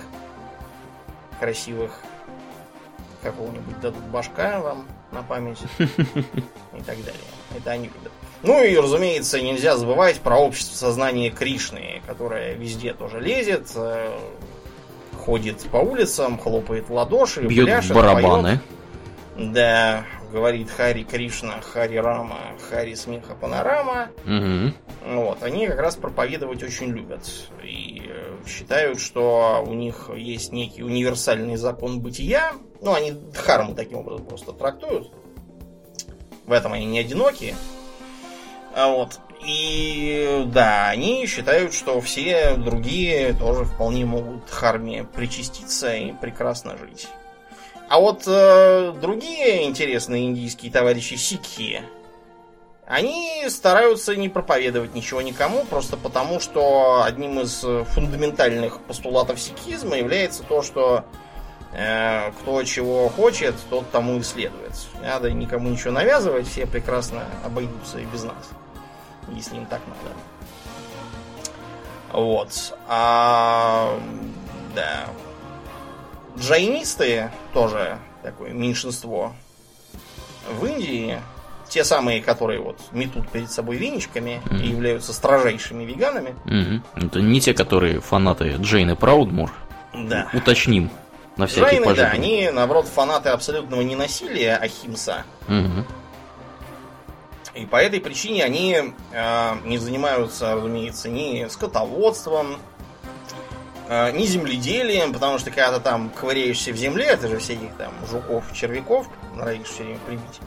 красивых, какого-нибудь дадут башка вам на память и так далее. Это они любят. Ну и, разумеется, нельзя забывать про общество сознания Кришны, которое везде тоже лезет, э, ходит по улицам, хлопает ладоши, Бьет пляшет, барабаны. поет. Да, говорит Хари Кришна, Хари Рама, Хари Смеха Панорама. Мгм. Вот, они как раз проповедовать очень любят. И э, считают, что у них есть некий универсальный закон бытия. Ну, они дхарму таким образом просто трактуют. В этом они не одиноки. А вот. И да, они считают, что все другие тоже вполне могут дхарме причаститься и прекрасно жить. А вот э, другие интересные индийские товарищи сикхи, они стараются не проповедовать ничего никому, просто потому, что одним из фундаментальных постулатов сикхизма является то, что кто чего хочет, тот тому и следует. Не надо никому ничего навязывать, все прекрасно обойдутся и без нас, если им так надо. Вот. А, да. Джайнисты тоже такое меньшинство в Индии. Те самые, которые вот метут перед собой веничками Мгм. и являются строжайшими веганами. Мгм. Это не те, которые фанаты Джейны Праудмур. Да. Уточним. На всякий Джайны, да, пожарный. они, наоборот, фанаты абсолютного ненасилия, ахимса. Мгм. И по этой причине они э, не занимаются, разумеется, ни скотоводством, э, ни земледелием, потому что когда ты там ковыряешься в земле, это же всяких там жуков, червяков норовишь все время прибить.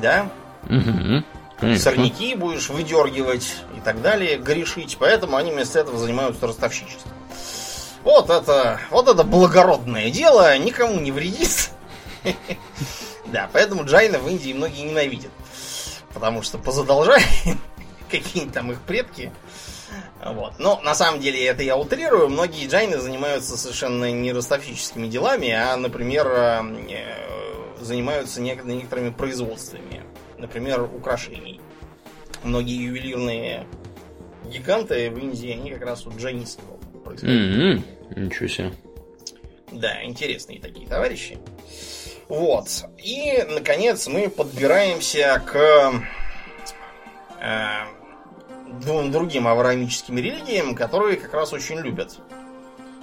Да? Мгм. Конечно. сорняки будешь выдергивать и так далее, грешить. Поэтому они вместо этого занимаются ростовщичеством. Вот это, вот это благородное дело, никому не вредит. Да, поэтому джайна в Индии многие ненавидят. Потому что позадолжали какие-нибудь там их предки. Вот. Но на самом деле это я утрирую. Многие джайны занимаются совершенно не ростовщическими делами, а, например, э, занимаются нек- некоторыми производствами. Например, украшений. Многие ювелирные гиганты в Индии, они как раз вот джайнистов производят. М, Ничего себе. Да, интересные такие товарищи. Вот. И, наконец, мы подбираемся к э, двум другим авраамическим религиям, которые как раз очень любят.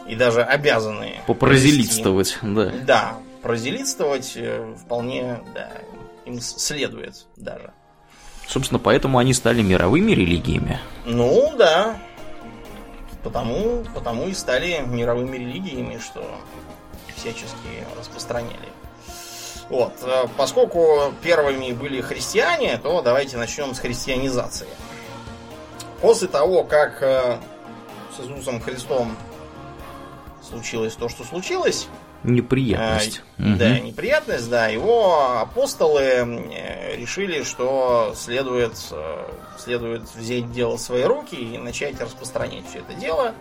И даже обязаны. Попразелитствовать, да. Да, прозелитствовать э, вполне, да, им следует даже. Собственно, поэтому они стали мировыми религиями. Ну, да. Потому, потому и стали мировыми религиями, что всячески распространяли. Вот. э, Поскольку первыми были христиане, то давайте начнем с христианизации. После того, как э, с Иисусом Христом случилось то, что случилось, Неприятность. а, Мгм. Да, неприятность, да. Его апостолы э, решили, что следует, э, следует взять дело в свои руки и начать распространять все это дело.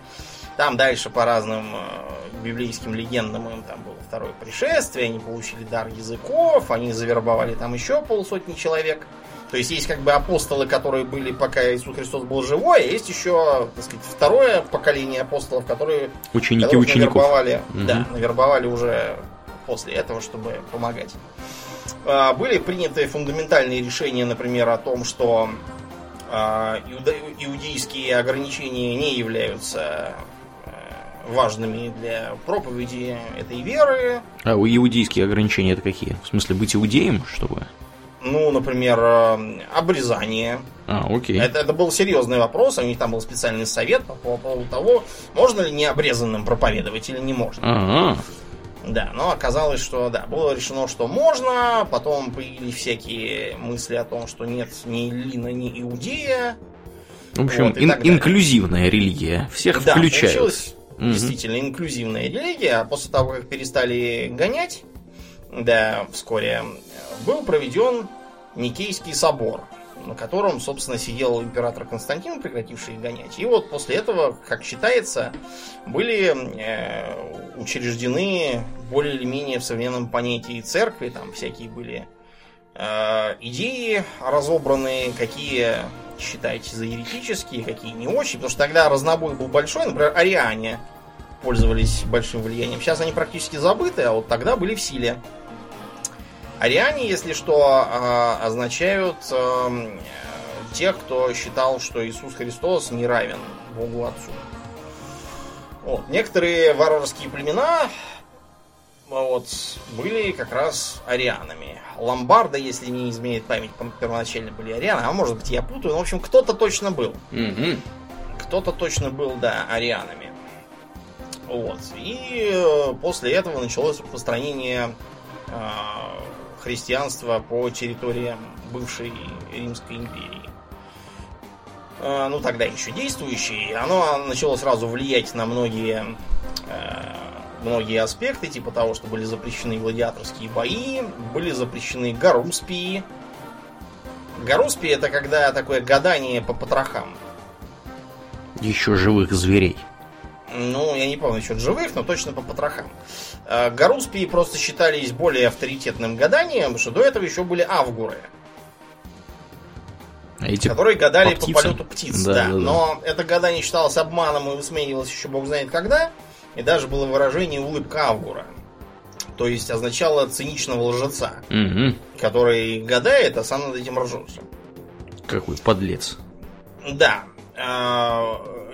Там дальше по разным э, библейским легендам им там было второе пришествие, они получили дар языков, они завербовали там еще полсотни человек. То есть есть как бы апостолы, которые были, пока Иисус Христос был живой, а есть еще, так сказать, второе поколение апостолов, которые Ученики учеников. Навербовали, Мгм. Да, навербовали уже после этого, чтобы помогать. А, Были приняты фундаментальные решения, например, о том, что а, иудейские ограничения не являются э, важными для проповеди этой веры. А иудейские ограничения это какие? В смысле быть иудеем, чтобы? Ну, например, э, обрезание. А, окей. Это, это был серьезный вопрос, у них там был специальный совет по поводу того, можно ли необрезанным проповедовать или не можно. Ага. Да, но оказалось, что да, было решено, что можно, потом появились всякие мысли о том, что нет ни Лина, ни Иудея. В общем, Вот, ин- инклюзивная религия. Всех да, включают. получилась Мгм. действительно инклюзивная религия, а после того, как перестали гонять, да, вскоре был проведен Никейский собор, на котором, собственно, сидел император Константин, прекративший гонять. И вот после этого, как считается, были э, учреждены более или менее в современном понятии церкви, там всякие были э, идеи разобранные, какие считаете за еретические, какие не очень, потому что тогда разнобой был большой, например, ариане пользовались большим влиянием. Сейчас они практически забыты, а вот тогда были в силе. Ариане, если что, э, означают э, тех, кто считал, что Иисус Христос не равен Богу Отцу. Вот. Некоторые варварские племена вот, были как раз арианами. Ломбарды, если не изменяет память, первоначально были арианы, а может быть я путаю, но в общем кто-то точно был. Мгм. Кто-то точно был, да, арианами. Вот. И э, после этого началось распространение э, христианства по территориям бывшей Римской империи. Э, ну, тогда еще действующей. Оно начало сразу влиять на многие, э, многие аспекты, типа того, что были запрещены гладиаторские бои, были запрещены гаруспии. Гаруспии это когда такое гадание по потрохам. Еще живых зверей. Ну, я не помню насчет живых, но точно по потрохам. Э, Гаруспии просто считались более авторитетным гаданием, что до этого еще были авгуры, А эти которые гадали по по, полету птиц. Да, Да, да, да. Но это гадание считалось обманом и высмеивалось еще бог знает когда. И даже было выражение улыбка авгура. То есть означало циничного лжеца, Мгм. который гадает, а сам над этим ржется. Какой подлец. Да.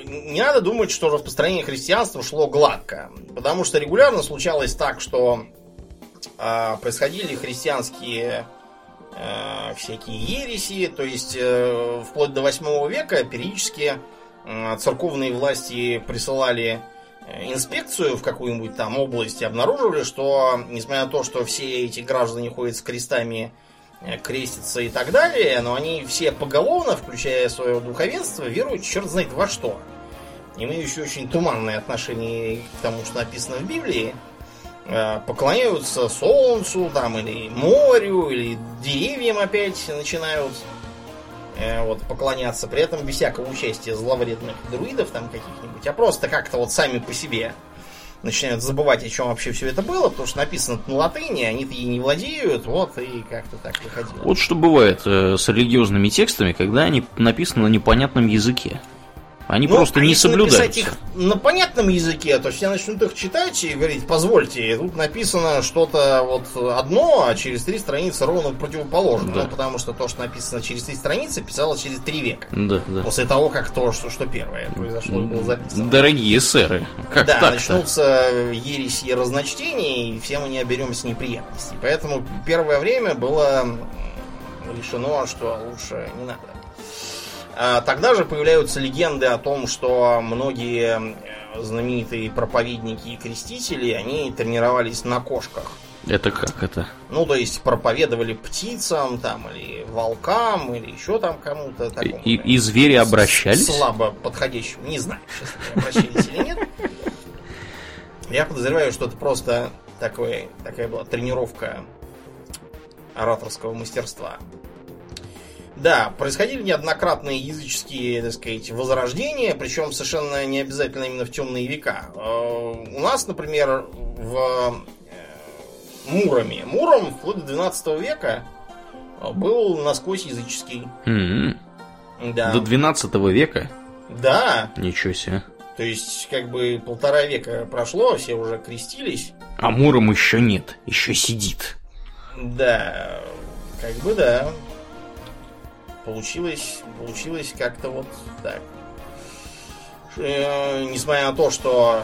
Не надо думать, что распространение христианства шло гладко. Потому что регулярно случалось так, что э, происходили христианские э, всякие ереси. То есть э, вплоть до 8 века периодически э, церковные власти присылали э, инспекцию в какую-нибудь там область и обнаруживали, что несмотря на то, что все эти граждане ходят с крестами э, крестятся и так далее, но они все поголовно, включая свое духовенство, веруют черт знает во что. Имеющие очень туманное отношение к тому, что написано в Библии, э, поклоняются солнцу, там, или морю, или деревьям опять начинают э, вот, поклоняться, при этом без всякого участия зловредных друидов там каких-нибудь, а просто как-то вот сами по себе начинают забывать, о чем вообще все это было, потому что написано на латыни, они-то и не владеют, вот, и как-то так выходило. Вот что бывает э, с религиозными текстами, когда они написаны на непонятном языке. Они Ну, просто не соблюдают. написать их на понятном языке, то все начнут их читать и говорить, позвольте, тут написано что-то вот одно, а через три страницы ровно противоположное. Да. Ну, потому что то, что написано через три страницы, писалось через три века. Да, да. После того, как то, что, что первое произошло и было записано. Дорогие сэры, как да, так-то? начнутся ереси и разночтения, и все мы не оберемся неприятностей. Поэтому первое время было решено, что лучше не надо. А Тогда же появляются легенды о том, что многие знаменитые проповедники и крестители, они тренировались на кошках. Это как это? Ну, то есть проповедовали птицам, там, или волкам, или еще там кому-то такому. И, и звери обращались? Слабо подходящему. Не знаю, честно, обращались или нет. Я подозреваю, что это просто такой, такая была тренировка ораторского мастерства. Да, происходили неоднократные языческие, так сказать, возрождения, причем совершенно не обязательно именно в темные века. Э, У нас, например, в э, Муроме. Муром вплоть до 12 века был насквозь языческий. М-м. Да. До 12 века? Да, Ничего себе. то есть как бы полтора века прошло, все уже крестились. А Муром еще нет, еще сидит. Да, как бы да. Получилось, получилось как-то вот так. Э, несмотря на то, что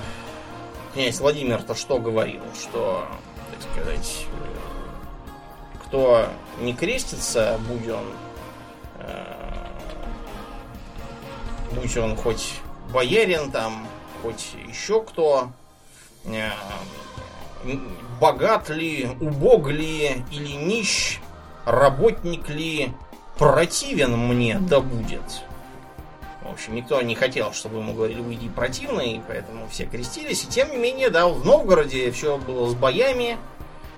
князь Владимир-то что говорил, что, так сказать, э, кто не крестится, будь он, э, будь он хоть боярин там, хоть еще кто, э, богат ли, убог ли или нищ, работник ли, противен мне да будет. В общем, никто не хотел, чтобы ему говорили, уйди противный, поэтому все крестились. И тем не менее, да, в Новгороде все было с боями.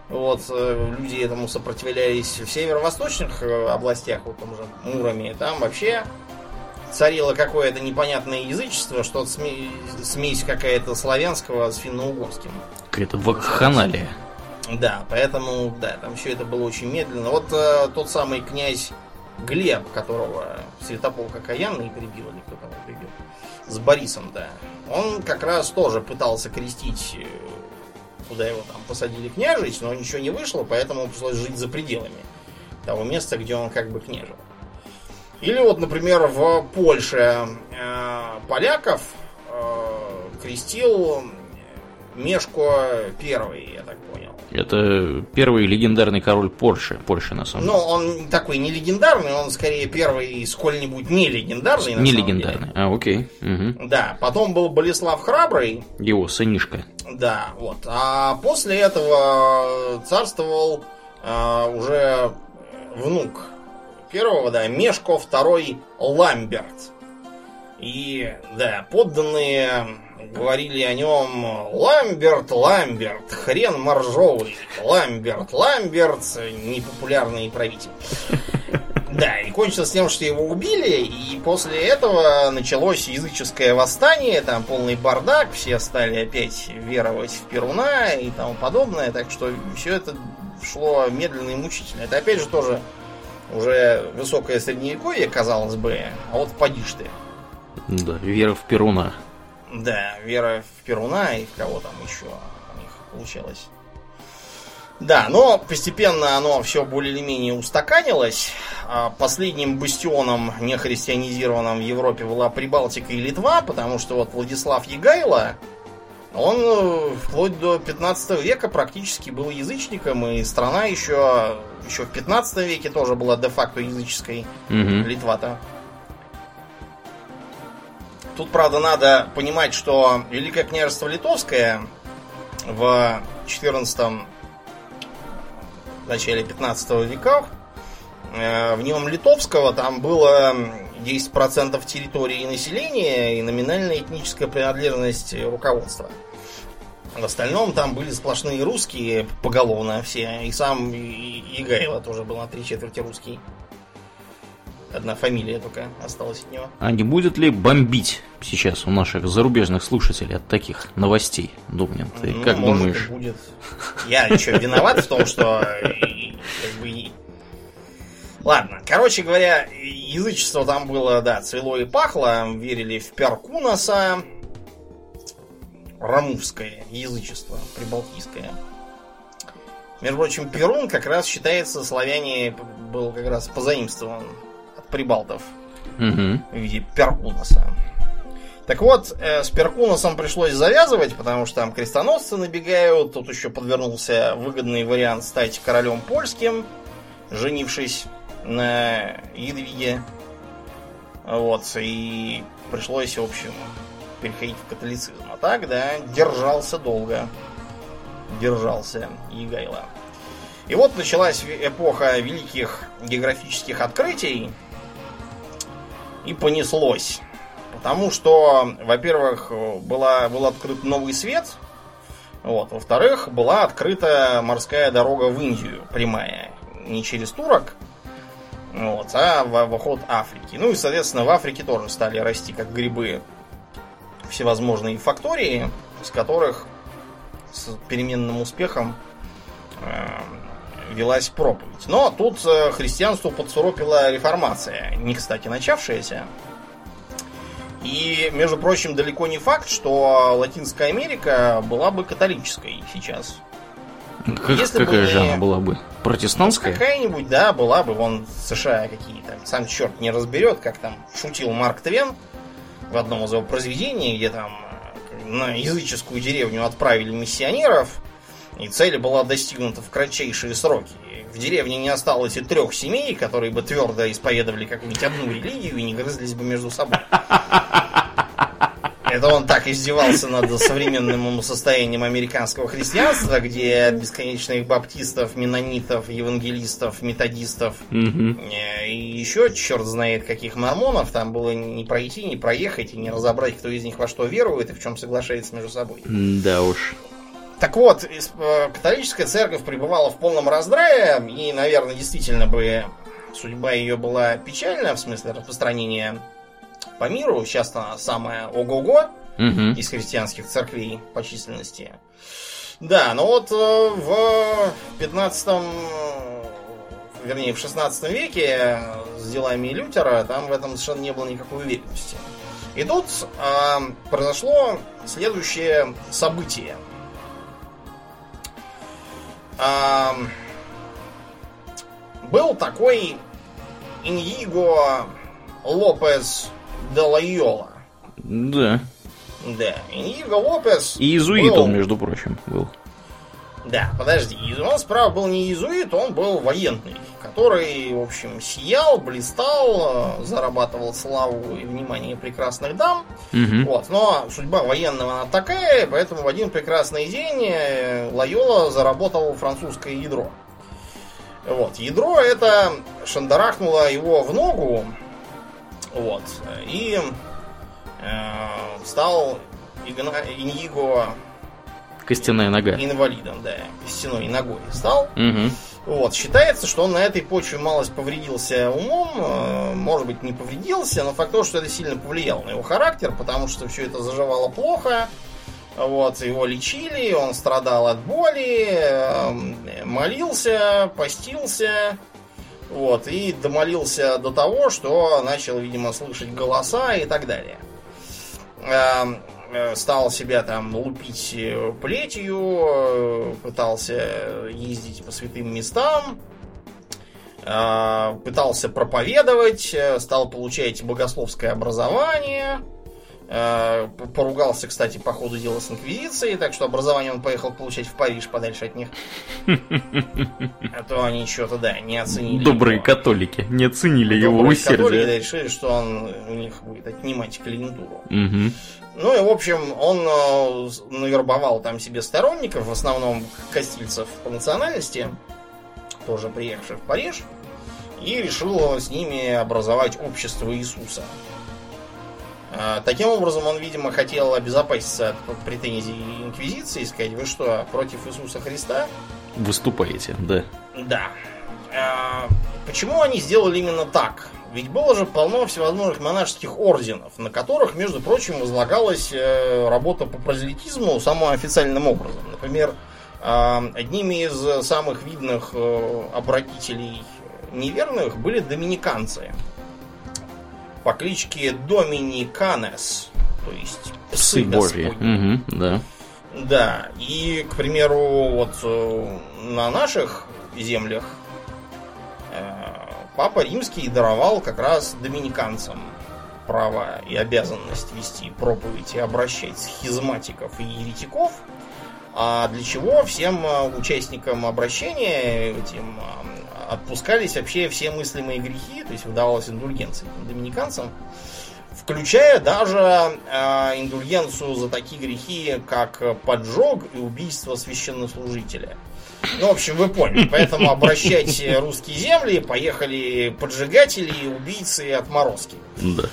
Вот, э, люди этому сопротивлялись в северо-восточных э, областях, вот там же Муроме, там вообще царило какое-то непонятное язычество, что-то сме- смесь какая-то славянского с финно-угорским. Какая-то вакханалия. Да, поэтому, да, там все это было очень медленно. Вот э, тот самый князь Глеб, которого Святополк окаянный прибил, или кто того прибил, с Борисом, да, он как раз тоже пытался крестить, э, куда его там посадили княжить, но ничего не вышло, поэтому пришлось жить за пределами того места, где он как бы княжил. Или вот, например, в Польше э, поляков э, крестил Мешко Первый. Это первый легендарный король Польши. Польши, на самом Но он такой не легендарный, он скорее первый сколь-нибудь не легендарный. деле. Не легендарный. А, окей. Мгм. Да, потом был Болеслав Храбрый, Его сынишка. да, вот. А после этого царствовал а, уже внук первого, да, Мешко второй Ламберт. И, да, подданные говорили о нем Ламберт, Ламберт, хрен моржовый, Ламберт, Ламберт, непопулярный правитель. Да, и кончилось тем, что его убили, и после этого началось языческое восстание, там полный бардак, все стали опять веровать в Перуна и тому подобное, так что все это шло медленно и мучительно. Это опять же тоже уже высокое средневековье, казалось бы, а вот поди ты. Да, вера в Перуна. Да, вера в Перуна и в кого там еще у них получалось. Да, но постепенно оно все более или менее устаканилось. А Последним бастионом нехристианизированным в Европе была Прибалтика и Литва, потому что вот Владислав Егайло, он э, вплоть до 15 века практически был язычником, и страна еще, еще в 15 веке тоже была де-факто языческой. Мгм. Литва-то. Тут, правда, надо понимать, что Великое княжество Литовское в 14 начале 15 веках э, в нем литовского, там было 10% территории населения и номинальная этническая принадлежность руководства. В остальном там были сплошные русские поголовно все. И сам Игайло тоже был на три четверти русский. Одна фамилия только осталась от него. А не будет ли бомбить сейчас у наших зарубежных слушателей от таких новостей, Думнин? Ты ну, как может, думаешь? будет. Я еще виноват в том, что бы, Ладно, короче говоря, язычество там было, да, цвело и пахло, верили в Перкунаса, рамувское язычество, прибалтийское. Между прочим, Перун как раз считается, славяне был как раз позаимствован прибалтов угу. в виде Перкунаса. Так вот, э, с Перкуносом пришлось завязывать, потому что там крестоносцы набегают. Тут еще подвернулся выгодный вариант стать королем польским, женившись на Едвиге. Вот, и пришлось, в общем, переходить в католицизм. А так, да, держался долго. Держался Егайло. И вот началась эпоха великих географических открытий. И понеслось. Потому что, во-первых, была, был открыт новый свет. Вот. Во-вторых, была открыта морская дорога в Индию, прямая. Не через турок, вот, а в, обход Африки. Ну и, соответственно, в Африке тоже стали расти как грибы всевозможные фактории, с которых с переменным успехом э, велась проповедь. Но тут э, христианству подсуропила реформация, не кстати начавшаяся. И, между прочим, далеко не факт, что Латинская Америка была бы католической сейчас. Как, Если какая бы же она была бы? Протестантская? Ну, какая-нибудь, да, была бы. Вон США какие-то. Сам черт не разберет, как там шутил Марк Твен в одном из его произведений, где там э, на языческую деревню отправили миссионеров, и цель была достигнута в кратчайшие сроки. В деревне не осталось и трех семей, которые бы твердо исповедовали какую-нибудь одну религию и не грызлись бы между собой. Это он так издевался над современным состоянием американского христианства, где бесконечных баптистов, менонитов, евангелистов, методистов угу. и еще черт знает каких мормонов там было не пройти, не проехать и не разобрать, кто из них во что верует и в чем соглашается между собой. Да уж. Так вот, э, католическая церковь пребывала в полном раздрае, и, наверное, действительно бы судьба ее была печальная в смысле распространения по миру. Сейчас она самая ого-го угу. из христианских церквей по численности. Да, но вот э, в 15 вернее, в 16 веке с делами Лютера там в этом совершенно не было никакой уверенности. И тут э, произошло следующее событие. Был такой Иньиго Лопес де Лайола. Да. Да, Иньиго Лопес. И иезуит был... он, между прочим, был. Да, подожди, он справа был не иезуит, он был военный, который, в общем, сиял, блистал, зарабатывал славу и внимание прекрасных дам. Угу. Вот, но судьба военного она такая, поэтому в один прекрасный день э, Лайола заработал французское ядро. Вот, ядро это шандарахнуло его в ногу, вот. И э, стал Иньиго Костяная нога. Инвалидом, да. Костяной ногой стал. Угу. Вот. Считается, что он на этой почве малость повредился умом. Э, может быть, не повредился, но факт то, что это сильно повлияло на его характер, потому что все это заживало плохо. Вот, его лечили, он страдал от боли, э, молился, постился, вот, и домолился до того, что начал, видимо, слышать голоса и так далее. Э, стал себя там лупить э, плетью, э, пытался ездить по святым местам, пытался проповедовать, стал получать богословское образование – поругался, кстати, по ходу дела с Инквизицией, так что образование он поехал получать в Париж подальше от них. А то они что-то, да, не оценили. Добрые его. католики не оценили Добрые его усердие. католики да, решили, что он у них будет отнимать калинатуру. Угу. Ну и, в общем, он э, навербовал там себе сторонников, в основном костильцев по национальности, тоже приехавших в Париж. и решил с ними образовать общество Иисуса. А, таким образом, он, видимо, хотел обезопаситься от претензий Инквизиции и сказать, вы что, против Иисуса Христа? Выступаете, да. Да. А, почему они сделали именно так? Ведь было же полно всевозможных монашеских орденов, на которых, между прочим, возлагалась э, работа по прозелитизму самым официальным образом. Например, а, одними из самых видных э, обратителей неверных были доминиканцы по кличке Доминиканес, то есть псы Божьи. Угу, да. Да, и, к примеру, вот э, на наших землях э, Папа Римский даровал как раз доминиканцам право и обязанность вести проповедь и обращать схизматиков и еретиков. А для чего всем э, участникам обращения этим отпускались вообще все мыслимые грехи, то есть выдавалась индульгенция доминиканцам, включая даже э, индульгенцию за такие грехи, как поджог и убийство священнослужителя. Ну, в общем, вы поняли. Поэтому обращать русские земли, поехали поджигатели, убийцы и отморозки. Да.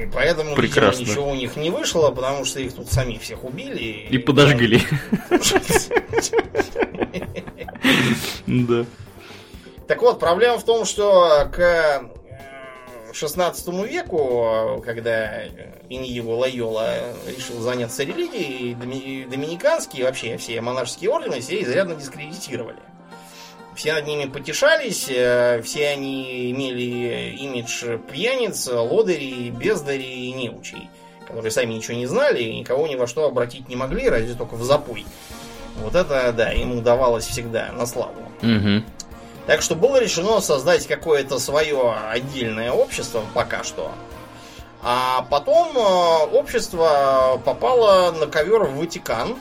И поэтому, Прекрасно. видимо, ничего у них не вышло, потому что их тут сами всех убили. И подожгли. Да. Так вот, проблема в том, что к 16 э, веку, когда Иньего Лайола решил заняться религией, доминиканские вообще все монашеские ордены все изрядно дискредитировали. Все над ними потешались, э, все они имели имидж пьяниц, лодырей, бездарей и неучей, которые сами ничего не знали и никого ни во что обратить не могли, разве только в запой. Вот это, да, им удавалось всегда на славу. Угу. Так что было решено создать какое-то свое отдельное общество пока что. А потом э, общество попало на ковер в Ватикан.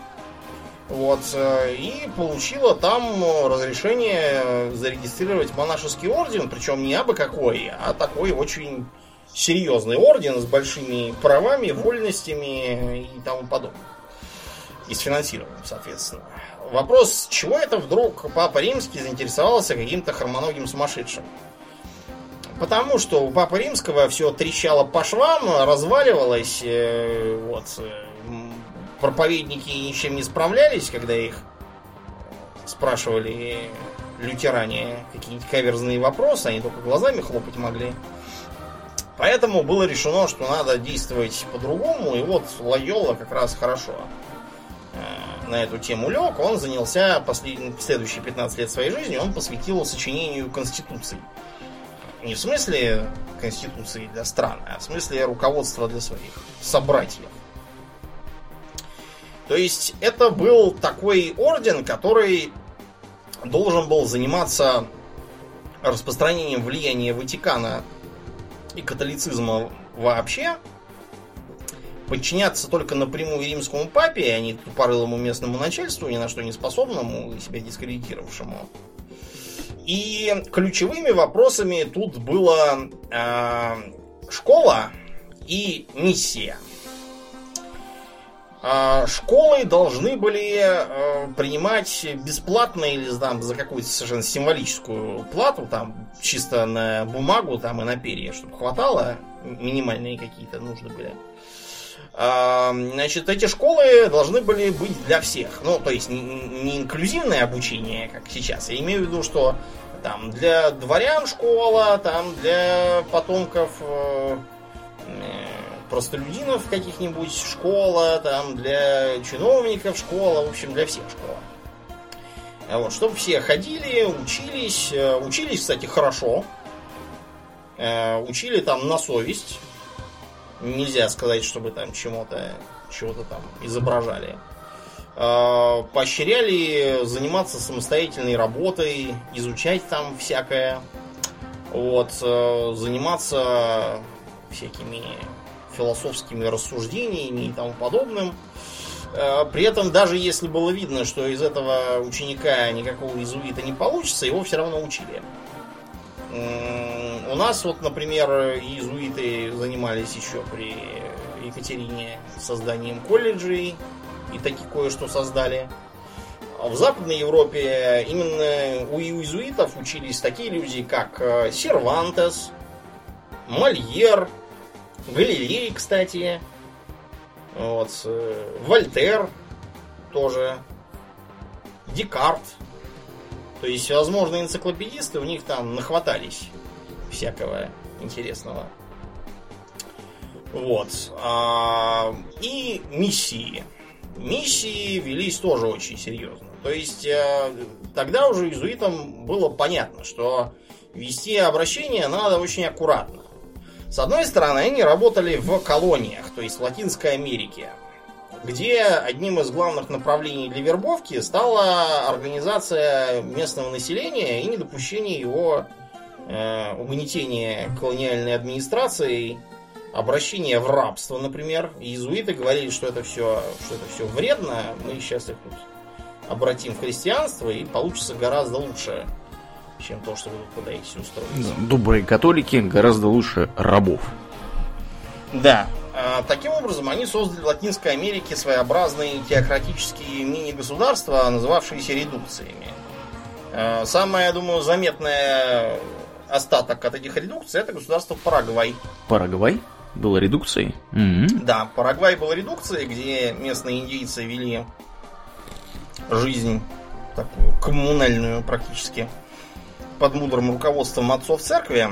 Вот, э, и получило там разрешение зарегистрировать монашеский орден, причем не абы какой, а такой очень серьезный орден с большими правами, вольностями и тому подобное. И с финансированием, соответственно. Вопрос, чего это вдруг Папа Римский заинтересовался каким-то хромоногим сумасшедшим? Потому что у Папы Римского все трещало по швам, разваливалось, э, вот, э, проповедники ничем не справлялись, когда их спрашивали лютеране какие-нибудь каверзные вопросы, они только глазами хлопать могли. Поэтому было решено, что надо действовать по-другому, и вот Лайола как раз хорошо на эту тему лег, он занялся послед... следующие 15 лет своей жизни, он посвятил сочинению Конституции. Не в смысле Конституции для стран, а в смысле руководства для своих собратьев. То есть это был такой орден, который должен был заниматься распространением влияния Ватикана и католицизма вообще – подчиняться только напрямую римскому папе, а не тупорылому местному начальству, ни на что не способному и себя дискредитировавшему. И ключевыми вопросами тут была э, школа и миссия. Э, школы должны были э, принимать бесплатно или там за какую-то совершенно символическую плату, там чисто на бумагу там и на перья, чтобы хватало, минимальные какие-то нужны были. Значит, эти школы должны были быть для всех. Ну, то есть не инклюзивное обучение, как сейчас. Я имею в виду, что там для дворян школа, там для потомков э, э, простолюдинов каких-нибудь школа, там для чиновников школа, в общем, для всех школа. Вот, чтобы все ходили, учились, э, учились, кстати, хорошо, учили там на совесть, нельзя сказать, чтобы там чему-то чего-то там изображали. А, поощряли заниматься самостоятельной работой, изучать там всякое. Вот, э, заниматься всякими философскими рассуждениями и тому подобным. Э, при этом, даже если было видно, что из этого ученика никакого иезуита не получится, его все равно учили. У нас вот, например, иезуиты занимались еще при Екатерине созданием колледжей и таки кое-что создали. в Западной Европе именно у иезуитов учились такие люди, как э, Сервантес, Мольер, Галилей, кстати, вот, э, Вольтер тоже, Декарт. То есть всевозможные энциклопедисты у них там нахватались всякого интересного. Вот. А, и миссии. Миссии велись тоже очень серьезно. То есть э, тогда уже иезуитам было понятно, что вести обращение надо очень аккуратно. С одной стороны, они работали в колониях, то есть в Латинской Америке, где одним из главных направлений для вербовки стала организация местного населения и недопущение его э, угнетения колониальной администрацией, обращение в рабство, например. Иезуиты говорили, что это все, что это все вредно, мы сейчас их тут обратим в христианство и получится гораздо лучше чем то, что вы тут пытаетесь устроить. Добрые католики гораздо лучше рабов. Да. А, таким образом, они создали в Латинской Америке своеобразные теократические мини-государства, называвшиеся редукциями. А, самое, я думаю, заметное остаток от этих редукций это государство Парагвай. Парагвай? Было редукцией? Mm-hmm. Да, Парагвай был редукцией, где местные индейцы вели жизнь такую коммунальную практически под мудрым руководством отцов церкви.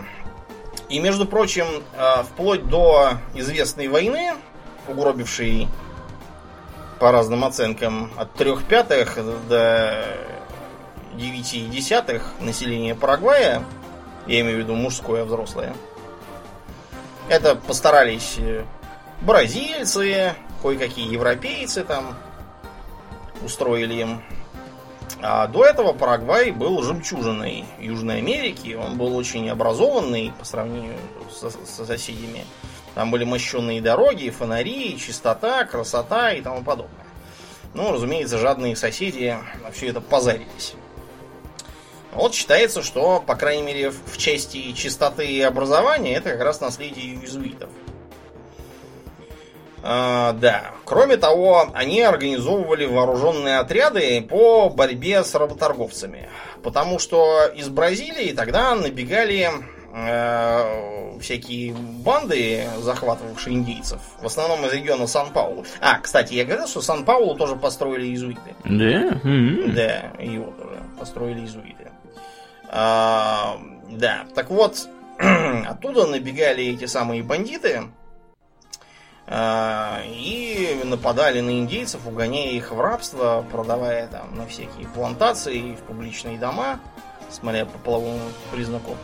И, между прочим, э, вплоть до известной войны, угробившей по разным оценкам от трех пятых до девяти десятых населения Парагвая, я имею в виду мужское, взрослое, это постарались э, бразильцы, кое-какие европейцы там устроили им а до этого Парагвай был жемчужиной Южной Америки. Он был очень образованный по сравнению со, со соседями. Там были мощенные дороги, фонари, чистота, красота и тому подобное. Ну, разумеется, жадные соседи все это позарились. Вот считается, что, по крайней мере, в части чистоты и образования это как раз наследие иезуитов. А, да. Кроме того, они организовывали вооруженные отряды по борьбе с работорговцами. Потому что из Бразилии тогда набегали э, всякие банды, захватывавшие индейцев. В основном из региона Сан-Паулу. А, кстати, я говорил, что Сан-Паулу тоже построили иезуиты. Да? Mm-hmm. Да, его тоже построили иезуиты. А, да, так вот, оттуда набегали эти самые бандиты и нападали на индейцев, угоняя их в рабство, продавая там на всякие плантации, в публичные дома, смотря по половому признаку.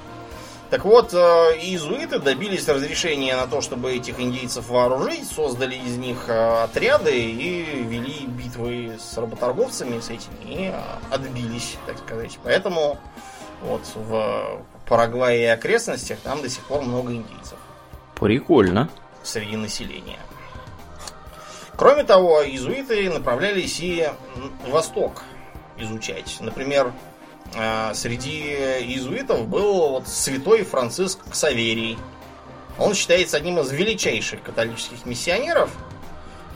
Так вот, э, иезуиты добились разрешения на то, чтобы этих индейцев вооружить, создали из них э, отряды и вели битвы с работорговцами, с этими, и э, отбились, так сказать. Поэтому вот в Парагвае и окрестностях там до сих пор много индейцев. Прикольно среди населения. Кроме того, иезуиты направлялись и в восток изучать. Например, э, среди иезуитов был вот святой Франциск Ксаверий. Он считается одним из величайших католических миссионеров.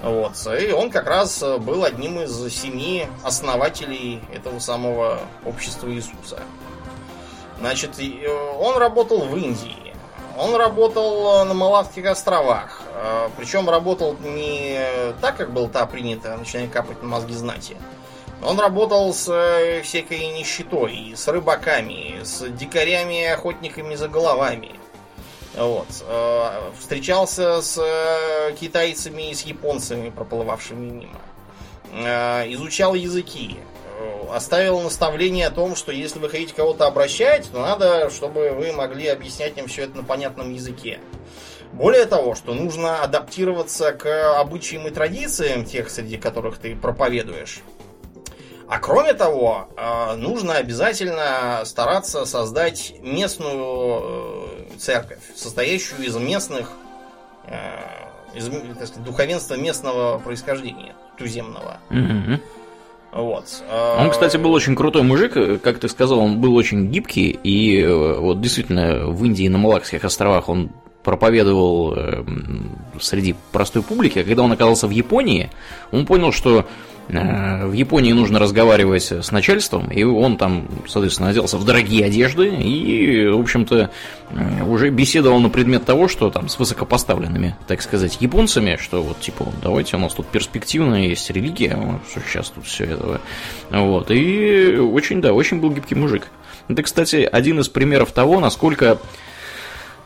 Вот, и он как раз был одним из семи основателей этого самого общества Иисуса. Значит, он работал в Индии. Он работал э, на Малавских островах. Э, Причем работал не так, как было та принято, начиная капать на мозги знати. Он работал с э, всякой нищетой, с рыбаками, с дикарями охотниками за головами. Вот. Встречался с китайцами и с японцами, проплывавшими мимо. Изучал языки оставил наставление о том, что если вы хотите кого-то обращать, то надо, чтобы вы могли объяснять им все это на понятном языке. Более того, что нужно адаптироваться к обычаям и традициям тех, среди которых ты проповедуешь. А кроме того, э, нужно обязательно стараться создать местную э, церковь, состоящую из местных, э, из сказать, духовенства местного происхождения, туземного. Mm-hmm. Вот. Он, кстати, был очень крутой мужик, как ты сказал, он был очень гибкий, и э, вот действительно в Индии на Малакских островах он проповедовал э, среди простой публики, а когда он оказался в Японии, он понял, что Э, в Японии нужно разговаривать с начальством, и он там, соответственно, оделся в дорогие одежды и, в общем-то, э, уже беседовал на предмет того, что там с высокопоставленными, так сказать, японцами, что вот типа, давайте у нас тут перспективная есть религия, сейчас тут все это. Вот, и очень, да, очень был гибкий мужик. Это, кстати, один из примеров того, насколько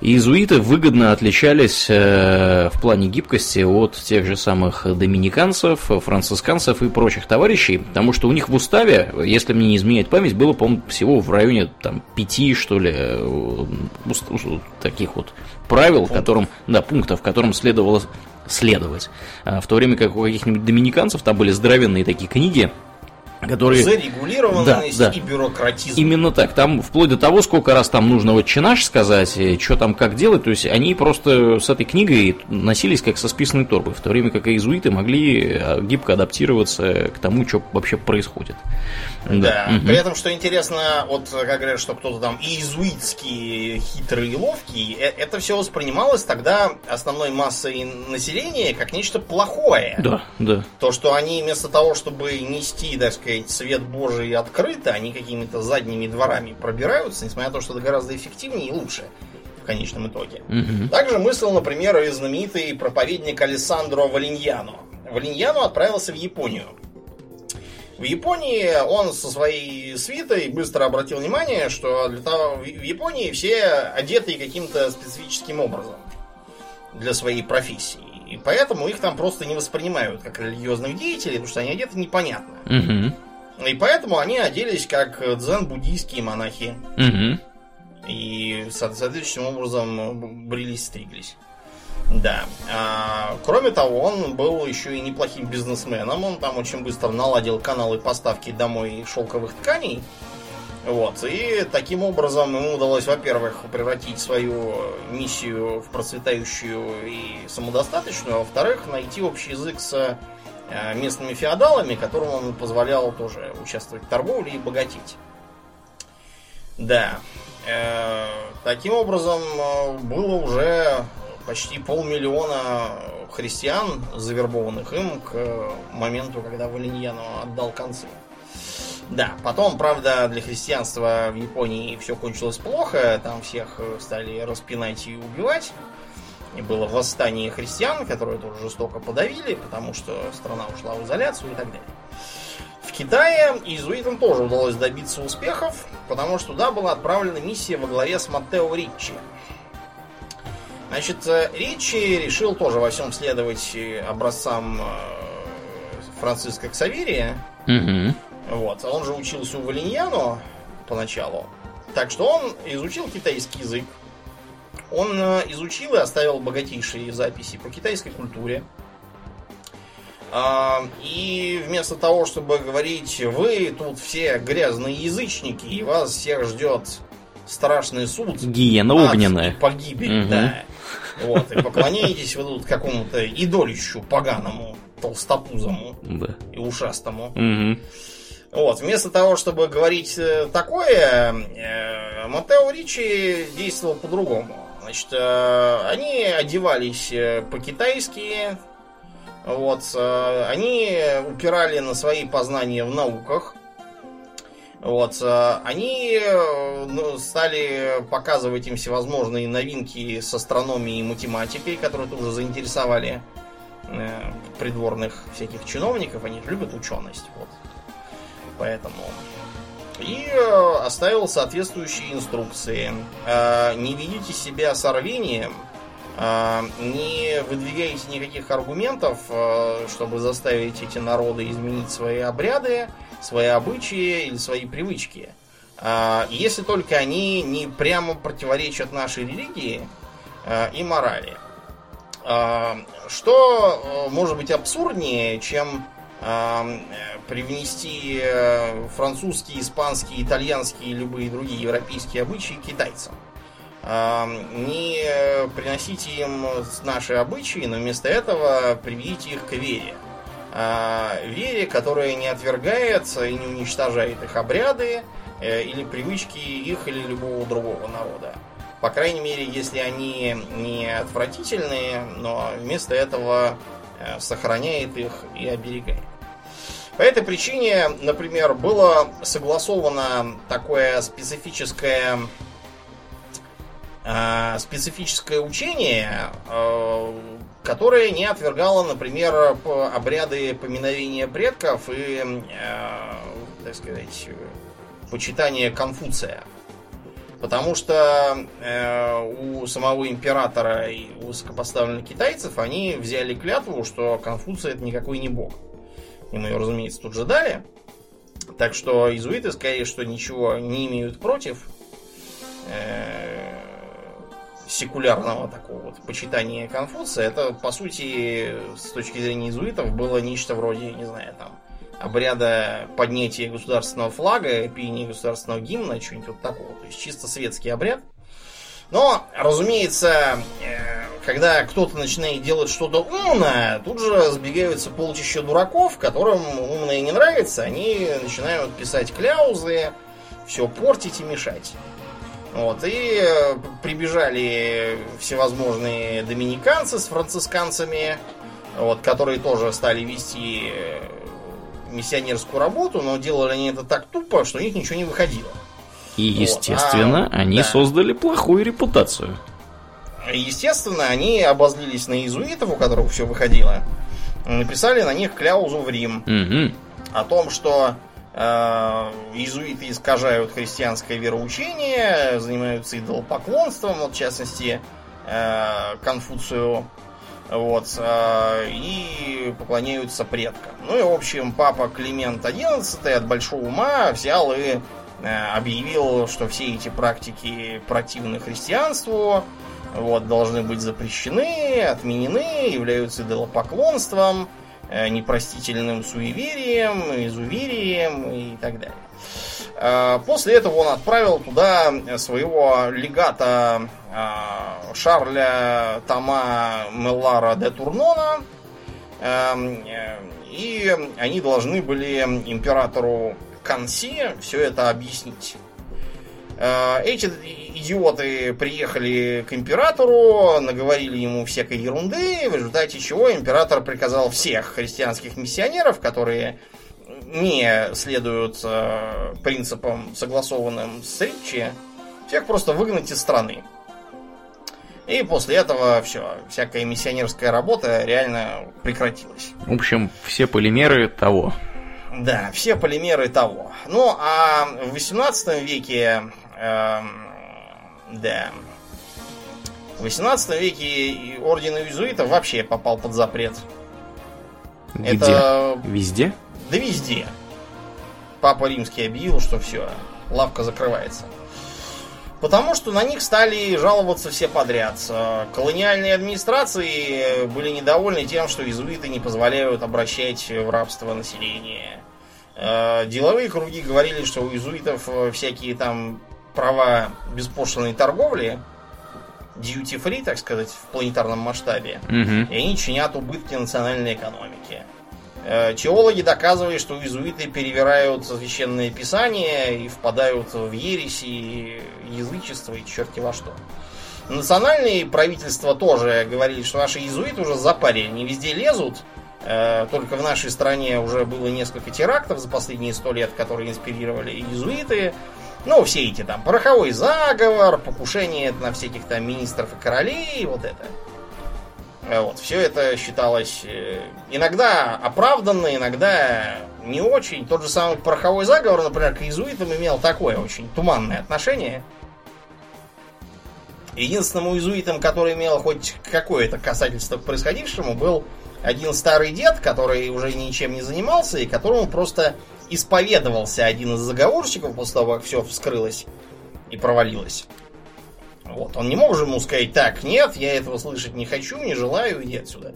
Иезуиты выгодно отличались э, в плане гибкости от тех же самых доминиканцев, францисканцев и прочих товарищей, потому что у них в уставе, если мне не изменять память, было, по-моему, всего в районе там, пяти, что ли, э, таких вот правил, которым, да, пунктов, которым следовало следовать. А в то время как у каких-нибудь доминиканцев там были здоровенные такие книги, которые... Зарегулированность да, да. и бюрократизм. Именно так. Там вплоть до того, сколько раз там нужно вот чинаш сказать, что там как делать, то есть они просто с этой книгой носились как со списанной торбой, в то время как иезуиты могли а, гибко адаптироваться к тому, что вообще происходит. Да. да. Угу. При этом, что интересно, вот как говорят, что кто-то там иезуитский хитрый и ловкий, э, это все воспринималось тогда основной массой населения как нечто плохое. Да, да. То, что они вместо того, чтобы нести, так сказать, сказать, свет Божий открыто, они какими-то задними дворами пробираются, несмотря на то, что это гораздо эффективнее и лучше в конечном итоге. Угу. Также мыслил, например, и знаменитый проповедник Алессандро Валиньяно. Валиньяно отправился в Японию. В Японии он со своей свитой быстро обратил внимание, что для того, в Японии все одеты каким-то специфическим образом для своей профессии. И поэтому их там просто не воспринимают как религиозных деятелей, потому что они одеты непонятно. Угу. И поэтому они оделись как дзен-буддийские монахи. Угу. И соответствующим образом брились, стриглись. Да. А, кроме того, он был еще и неплохим бизнесменом. Он там очень быстро наладил каналы поставки домой шелковых тканей. Вот. И таким образом ему удалось, во-первых, превратить свою миссию в процветающую и самодостаточную, а во-вторых, найти общий язык с э, местными феодалами, которым он позволял тоже участвовать в торговле и богатеть. Да. Э, таким образом, э, было уже почти полмиллиона христиан, завербованных им к моменту, когда Валиньяну отдал концы. Да, потом, правда, для христианства в Японии все кончилось плохо, там всех э, стали распинать и убивать. Было восстание христиан, которое тоже жестоко подавили, потому что страна ушла в изоляцию и так далее. В Китае иезуитам тоже удалось добиться успехов, потому что туда была отправлена миссия во главе с Маттео Риччи. Значит, э, Риччи решил тоже во всем следовать э, образцам Франциска Ксаверия. Угу. Вот. Он же учился у Валиньяно поначалу. Так что он изучил китайский язык. Он э, изучил и оставил богатейшие записи по китайской культуре. А, и вместо того, чтобы говорить, вы тут все грязные язычники, и вас всех ждет страшный суд. Гиена огненная. Погибель, угу. да. Вот, и поклоняетесь вы тут какому-то идолищу поганому, толстопузому да. и ушастому. Угу. Вот, вместо того, чтобы говорить э, такое, э, Матео Ричи действовал по-другому. Значит, э, они одевались э, по-китайски, вот, э, они упирали на свои познания в науках. Вот, э, они ну, стали показывать им всевозможные новинки с астрономией и математикой, которые тоже заинтересовали придворных всяких чиновников. Они любят ученость. Вот. Поэтому. И э, оставил соответствующие инструкции. Э, не ведите себя с рвением, э, не выдвигайте никаких аргументов, чтобы заставить эти народы изменить свои обряды, свои обычаи или свои привычки. Если только они не прямо противоречат нашей религии и морали. Что может быть абсурднее, чем привнести э, французские, испанские, итальянские и любые другие европейские обычаи китайцам. Не приносите им наши обычаи, но вместо этого приведите их к вере. А, вере, которая не отвергает и не уничтожает их обряды э, или привычки их или любого другого народа. По крайней мере, если они не отвратительные, но вместо этого э, сохраняет их и оберегает. По этой причине, например, было согласовано такое специфическое э, специфическое учение, э, которое не отвергало, например, обряды поминовения предков и, э, так сказать, почитание Конфуция. Потому что у самого императора и у высокопоставленных китайцев они взяли клятву, что Конфуций это никакой не бог. Им ее, разумеется, тут же дали. Так что иезуиты сказали, что ничего не имеют против э, секулярного такого вот почитания Конфуция. Это, по сути, с точки зрения иезуитов, было нечто вроде, не знаю, там, обряда поднятия государственного флага, пения государственного гимна, что-нибудь вот такого. То есть чисто светский обряд. Но, разумеется, э, когда кто-то начинает делать что-то умное, тут же сбегаются полчища дураков, которым умное не нравится, они начинают писать кляузы, все портить и мешать. Вот, и э, прибежали всевозможные доминиканцы с францисканцами, вот, которые тоже стали вести э, миссионерскую работу, но делали они это так тупо, что у них ничего не выходило. И, естественно, а, они да. создали плохую репутацию. Естественно, они обозлились на иезуитов, у которых все выходило. Написали на них кляузу в Рим. Угу. О том, что э, иезуиты искажают христианское вероучение, занимаются идолопоклонством, вот, в частности, э, Конфуцию вот, э, и поклоняются предкам. Ну и, в общем, папа Климент XI от большого ума взял и объявил, что все эти практики противны христианству, вот, должны быть запрещены, отменены, являются идолопоклонством, э, непростительным суеверием, изуверием и так далее. Э, после этого он отправил туда своего легата э, Шарля Тома Меллара де Турнона, эм, и они должны были императору Канси все это объяснить. Эти идиоты приехали к императору, наговорили ему всякой ерунды, в результате чего император приказал всех христианских миссионеров, которые не следуют э, принципам, согласованным с Ричи, всех просто выгнать из страны. И после этого все, всякая миссионерская работа реально прекратилась. В общем, все полимеры того. Да, все полимеры того. Ну, а в 18 веке, э, да, в 18 веке орден иезуитов вообще попал под запрет. Где? Это... Везде? Да везде. Папа Римский объявил, что все, лавка закрывается. Потому что на них стали жаловаться все подряд. Колониальные администрации были недовольны тем, что иезуиты не позволяют обращать в рабство население. Э, деловые круги говорили, что у иезуитов всякие там права беспошлиной торговли, duty free, так сказать, в планетарном масштабе, угу. и они чинят убытки национальной экономики. Э, теологи доказывают, что иезуиты перевирают священные писания и впадают в ересь и язычество и черти во что. Национальные правительства тоже говорили, что наши иезуиты уже запарили, они везде лезут. Э, только в нашей стране уже было несколько терактов за последние сто лет, которые инспирировали иезуиты. Ну, все эти там пороховой заговор, покушение на всяких там министров и королей, вот это. Э, вот, все это считалось э, иногда оправданно, иногда не очень. Тот же самый пороховой заговор, например, к иезуитам имел такое очень туманное отношение. Единственным иезуитом, который имел хоть какое-то касательство к происходившему, был один старый дед, который уже ничем не занимался, и которому просто исповедовался один из заговорщиков после того, как все вскрылось и провалилось. Вот. Он не мог же ему сказать, так, нет, я этого слышать не хочу, не желаю, иди отсюда.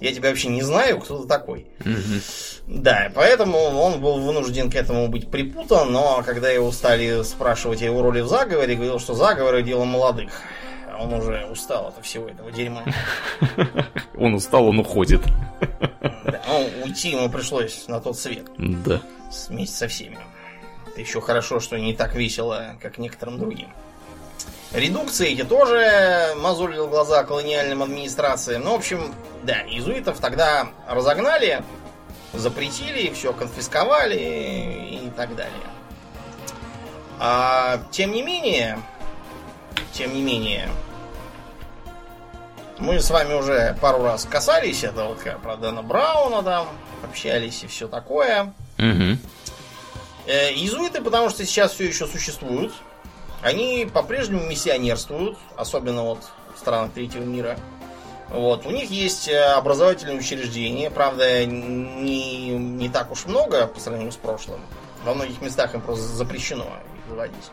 Я тебя вообще не знаю, кто ты такой. Угу. Да, поэтому он был вынужден к этому быть припутан, но когда его стали спрашивать о его роли в заговоре, говорил, что заговоры дело молодых. Он уже устал от всего этого дерьма. Он устал, он уходит. Да, ну, уйти ему пришлось на тот свет. Да. Вместе со всеми. Это еще хорошо, что не так весело, как некоторым другим. Редукции эти тоже мозолили глаза колониальным администрациям. Ну, в общем, да, иезуитов тогда разогнали. запретили, все конфисковали и так далее. А, тем не менее, тем не менее, мы с вами уже пару раз касались этого, как про Дэна Брауна там, общались и все такое. Угу. Э, иезуиты, потому что сейчас все еще существуют, они по-прежнему миссионерствуют, особенно вот в странах третьего мира. Вот. У них есть э, образовательные учреждения, правда, не, не так уж много по сравнению с прошлым. Во многих местах им просто запрещено их заводить.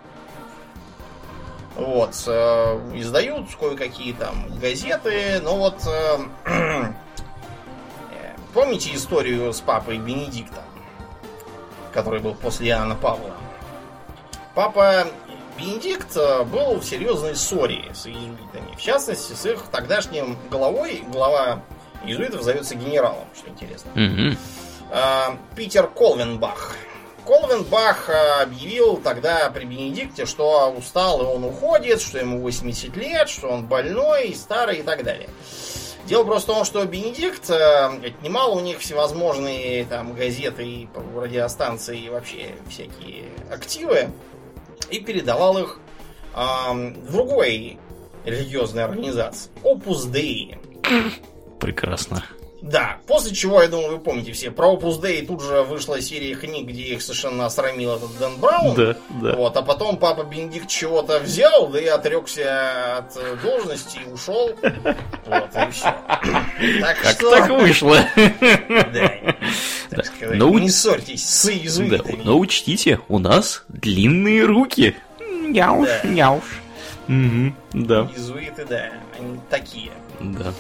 Вот. Э, издают кое-какие там газеты, но вот... Э, помните историю с папой Бенедиктом, который был после Иоанна Павла? Папа Бенедикт был в серьезной ссоре с иезуитами. В частности, с их тогдашним главой. Глава иезуитов зовется генералом, что интересно. Угу. Питер Колвенбах. Колвенбах э, объявил тогда при Бенедикте, что устал и он уходит, что ему 80 лет, что он больной, старый и так далее. Дело просто в том, что Бенедикт отнимал у них всевозможные там газеты, радиостанции и вообще всякие активы и передавал их э, другой религиозной организации. Opus Dei. Прекрасно. Да, после чего, я думаю, вы помните все, про Opus Dei тут же вышла серия книг, где их совершенно осрамил этот Дэн Браун. Да, да. Вот, а потом папа Бенедикт чего-то взял, да и отрекся от должности и ушел. Вот, и все. Так как что... так вышло? Да. Так сказать, но... не ссорьтесь с иезуитами. Да, но учтите, у нас длинные руки. Няуш, да. няуш. Угу, да. Иезуиты, да, они такие. Да.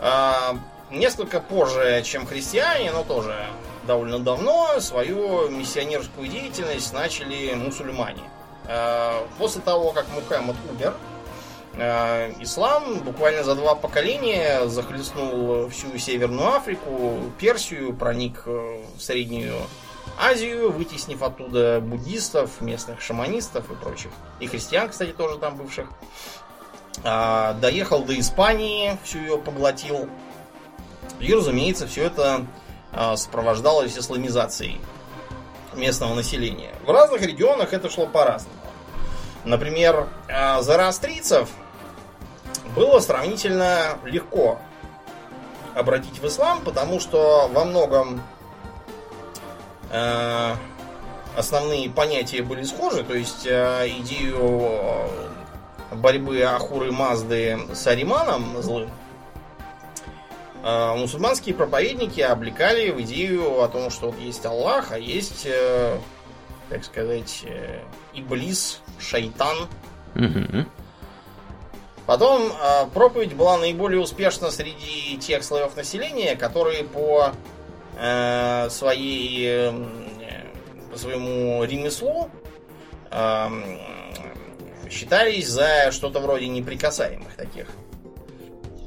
А, несколько позже, чем христиане, но тоже довольно давно, свою миссионерскую деятельность начали мусульмане. А, после того, как Мухаммад умер, ислам буквально за два поколения захлестнул всю Северную Африку, Персию, проник в Среднюю Азию, вытеснив оттуда буддистов, местных шаманистов и прочих. И христиан, кстати, тоже там бывших. Доехал до Испании, всю ее поглотил. И, разумеется, все это сопровождалось исламизацией местного населения. В разных регионах это шло по-разному. Например, зороастрийцев было сравнительно легко обратить в ислам, потому что во многом э, основные понятия были схожи, то есть э, идею борьбы Ахуры Мазды с Ариманом злым а мусульманские проповедники облекали в идею о том, что вот есть Аллах, а есть, э, так сказать, э, Иблис, Шайтан. Угу. Потом э, проповедь была наиболее успешна среди тех слоев населения, которые по э, своей э, по своему ремеслу э, считались за что-то вроде неприкасаемых таких.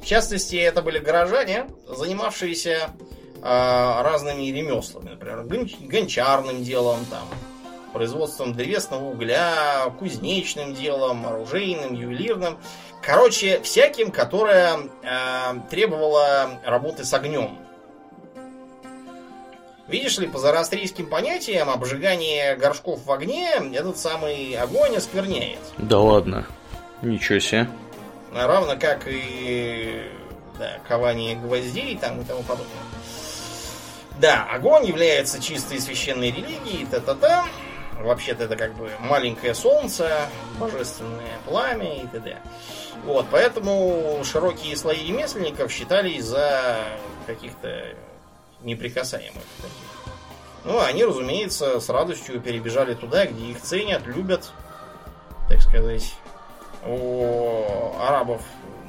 В частности, это были горожане, занимавшиеся э, разными ремеслами, например, гончарным делом, там, производством древесного угля, кузнечным делом, оружейным, ювелирным. Короче, всяким, которое э, требовало работы с огнем. Видишь ли, по зороастрийским понятиям, обжигание горшков в огне этот самый огонь оскверняет. Да ладно. Ничего себе равно как и да, кование гвоздей там и тому подобное. Да, огонь является чистой священной религией, та-та-та. Вообще-то это как бы маленькое солнце, божественное пламя и т.д. Вот, поэтому широкие слои ремесленников считались за каких-то неприкасаемых таких. Ну, они, разумеется, с радостью перебежали туда, где их ценят, любят, так сказать, у арабов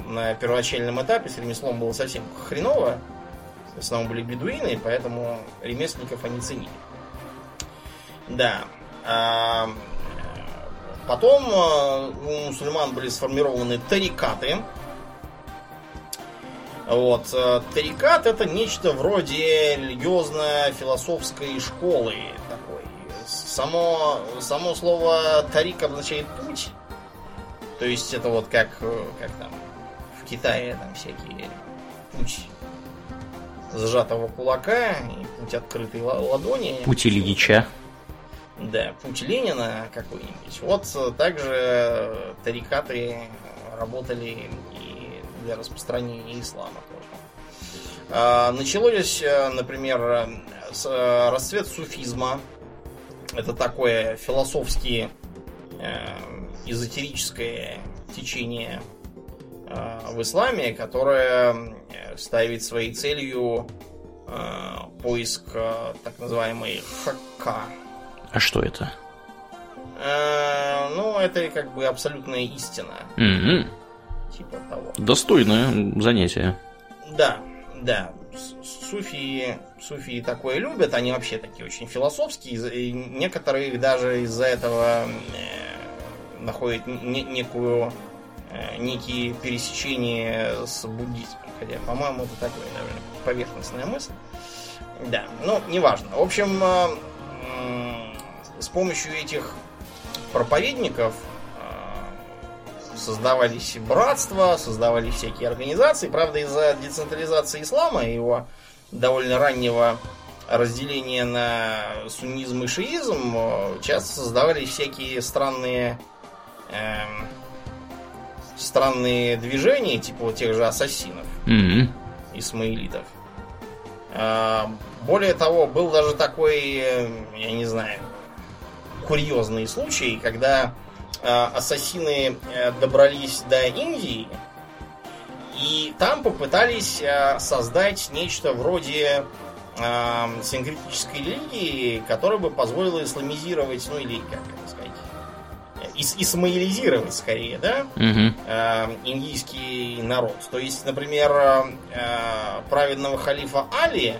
на первоначальном этапе с ремеслом было совсем хреново. В основном были бедуины, поэтому ремесленников они ценили. Да. А, потом а, у мусульман были сформированы тарикаты. Вот. А, тарикат это нечто вроде религиозно-философской школы такой. Само, само слово тарик обозначает путь. То есть это вот как, э, как там в Китае там всякие путь сжатого кулака и путь открытой ладони. Путь Ильича. Да, путь Ленина какой-нибудь. Вот также тарикаты работали и для распространения ислама тоже. А, началось, например, с расцвет суфизма. Это такое философски эзотерическое течение в исламе, которое ставит своей целью поиск так называемой хакка а что это? Э, ну, это как бы абсолютная истина. Угу. Типа того. Достойное занятие. Да, да. Суфии, суфии такое любят, они вообще такие очень философские, и некоторые их даже из-за этого э, находят не, некую э, некие пересечения с буддизмом. Хотя, по-моему, это такая довольно поверхностная мысль. Да, ну, неважно. В общем, с помощью этих проповедников а, создавались братства, создавались всякие организации. Правда, из-за децентрализации ислама и его довольно раннего разделения на суннизм и шиизм а, часто создавались всякие странные эм, странные движения, типа вот тех же ассасинов, mm-hmm. исмаилитов. А, более того, был даже такой, э, я не знаю, курьезные случаи, когда э, ассасины э, добрались до Индии и там попытались э, создать нечто вроде э, синкретической религии, которая бы позволила исламизировать, ну или как это сказать, ис исмаилизировать скорее, да, угу. э, индийский народ. То есть, например, э, праведного халифа Али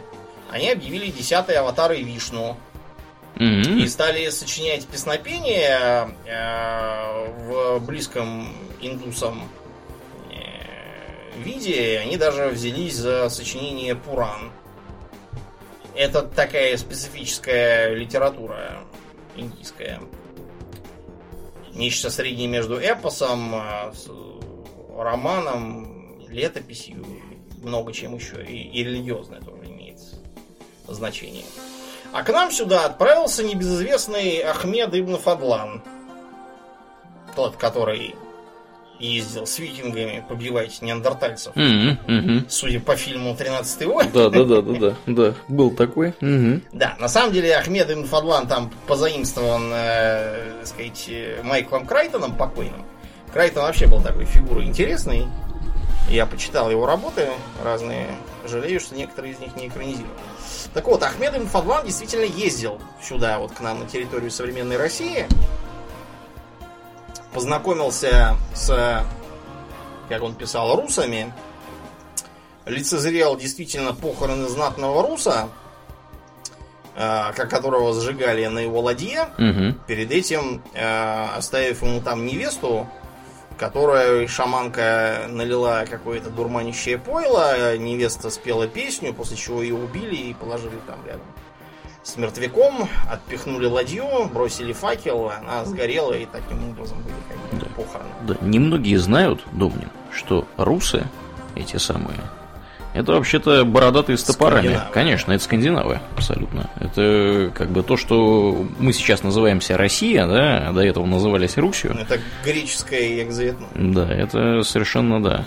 они объявили десятые аватары Вишну Mm-hmm. И стали сочинять песнопения э, в близком индусам э, виде. Они даже взялись за сочинение Пуран. Это такая специфическая литература индийская. Нечто среднее между эпосом, э, романом, летописью, много чем еще. И, и религиозное тоже имеет значение. А к нам сюда отправился небезызвестный Ахмед Ибн Фадлан. Тот, который ездил с викингами побивать неандертальцев. Mm-hmm, mm-hmm. Судя по фильму «13 войн». Да, да, да, да, да, да, был такой. Mm-hmm. Да, на самом деле Ахмед Ибн Фадлан там позаимствован, э, так сказать, Майклом Крайтоном покойным. Крайтон вообще был такой фигурой интересной. Я почитал его работы разные. Жалею, что некоторые из них не экранизированы. Так вот, Ахмед Ибн Фадлан действительно ездил сюда, вот к нам на территорию современной России. Познакомился с, как он писал, русами. Лицезрел действительно похороны знатного руса, э, как которого сжигали на его ладье. Угу. Перед этим э, оставив ему там невесту, которая шаманка налила какое-то дурманящее пойло, невеста спела песню, после чего ее убили и положили там рядом с мертвяком, отпихнули ладью, бросили факел, она сгорела, и таким образом были как бы да. похороны. Да, немногие знают, Домнин, что русы, эти самые, это вообще-то бородатые с топорами. Конечно, это скандинавы, абсолютно. Это как бы то, что мы сейчас называемся Россия, да, а до этого назывались Русью. Это греческое экзоэтно. Да, это совершенно да.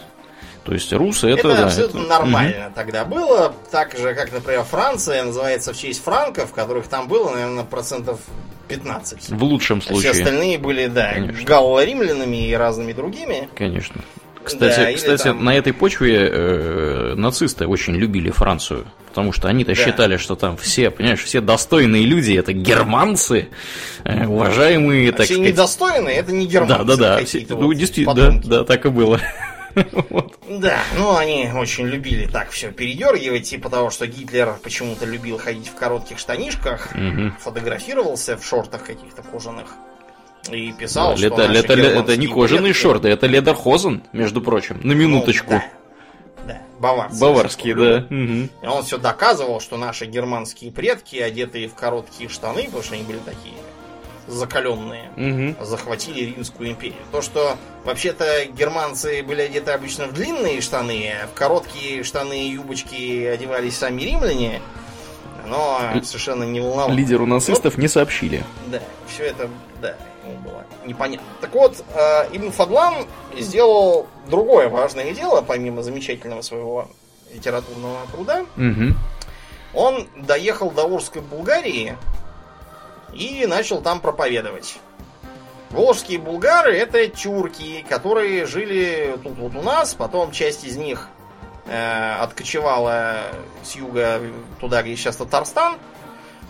То есть русы это... Это да, абсолютно это... нормально угу. тогда было. Так же, как, например, Франция называется в честь франков, которых там было, наверное, процентов 15. В лучшем случае. Все остальные были, да, галло-римлянами и разными другими. Конечно. Кстати, да, кстати там... на этой почве э, нацисты очень любили Францию. Потому что они-то да. считали, что там все, понимаешь, все достойные люди это германцы, э, уважаемые, а так все сказать. недостойные это не германцы. Да, да, да. Все, вот ну, действительно, да, да, так и было. вот. Да, ну они очень любили так все передергивать, типа того, что Гитлер почему-то любил ходить в коротких штанишках, угу. фотографировался в шортах каких-то кожаных. И писал, да, что это, это, это не кожаные предки... шорты, это ледерхозен, между прочим, на минуточку. Ну, да, да, баварские. Баварские, да. Угу. И он все доказывал, что наши германские предки, одетые в короткие штаны, потому что они были такие закаленные Угу. захватили Римскую империю. То, что вообще-то германцы были одеты обычно в длинные штаны, а в короткие штаны и юбочки одевались сами римляне, но совершенно не волновало. Лидеру нацистов не сообщили. Да, все это, да, ему было непонятно. Так вот, э, Ибн Фадлан сделал другое важное дело, помимо замечательного своего литературного труда. Угу. Он доехал до Волжской Булгарии и начал там проповедовать. Волжские булгары это тюрки, которые жили тут вот у нас, потом часть из них э, откочевала с юга туда, где сейчас Татарстан,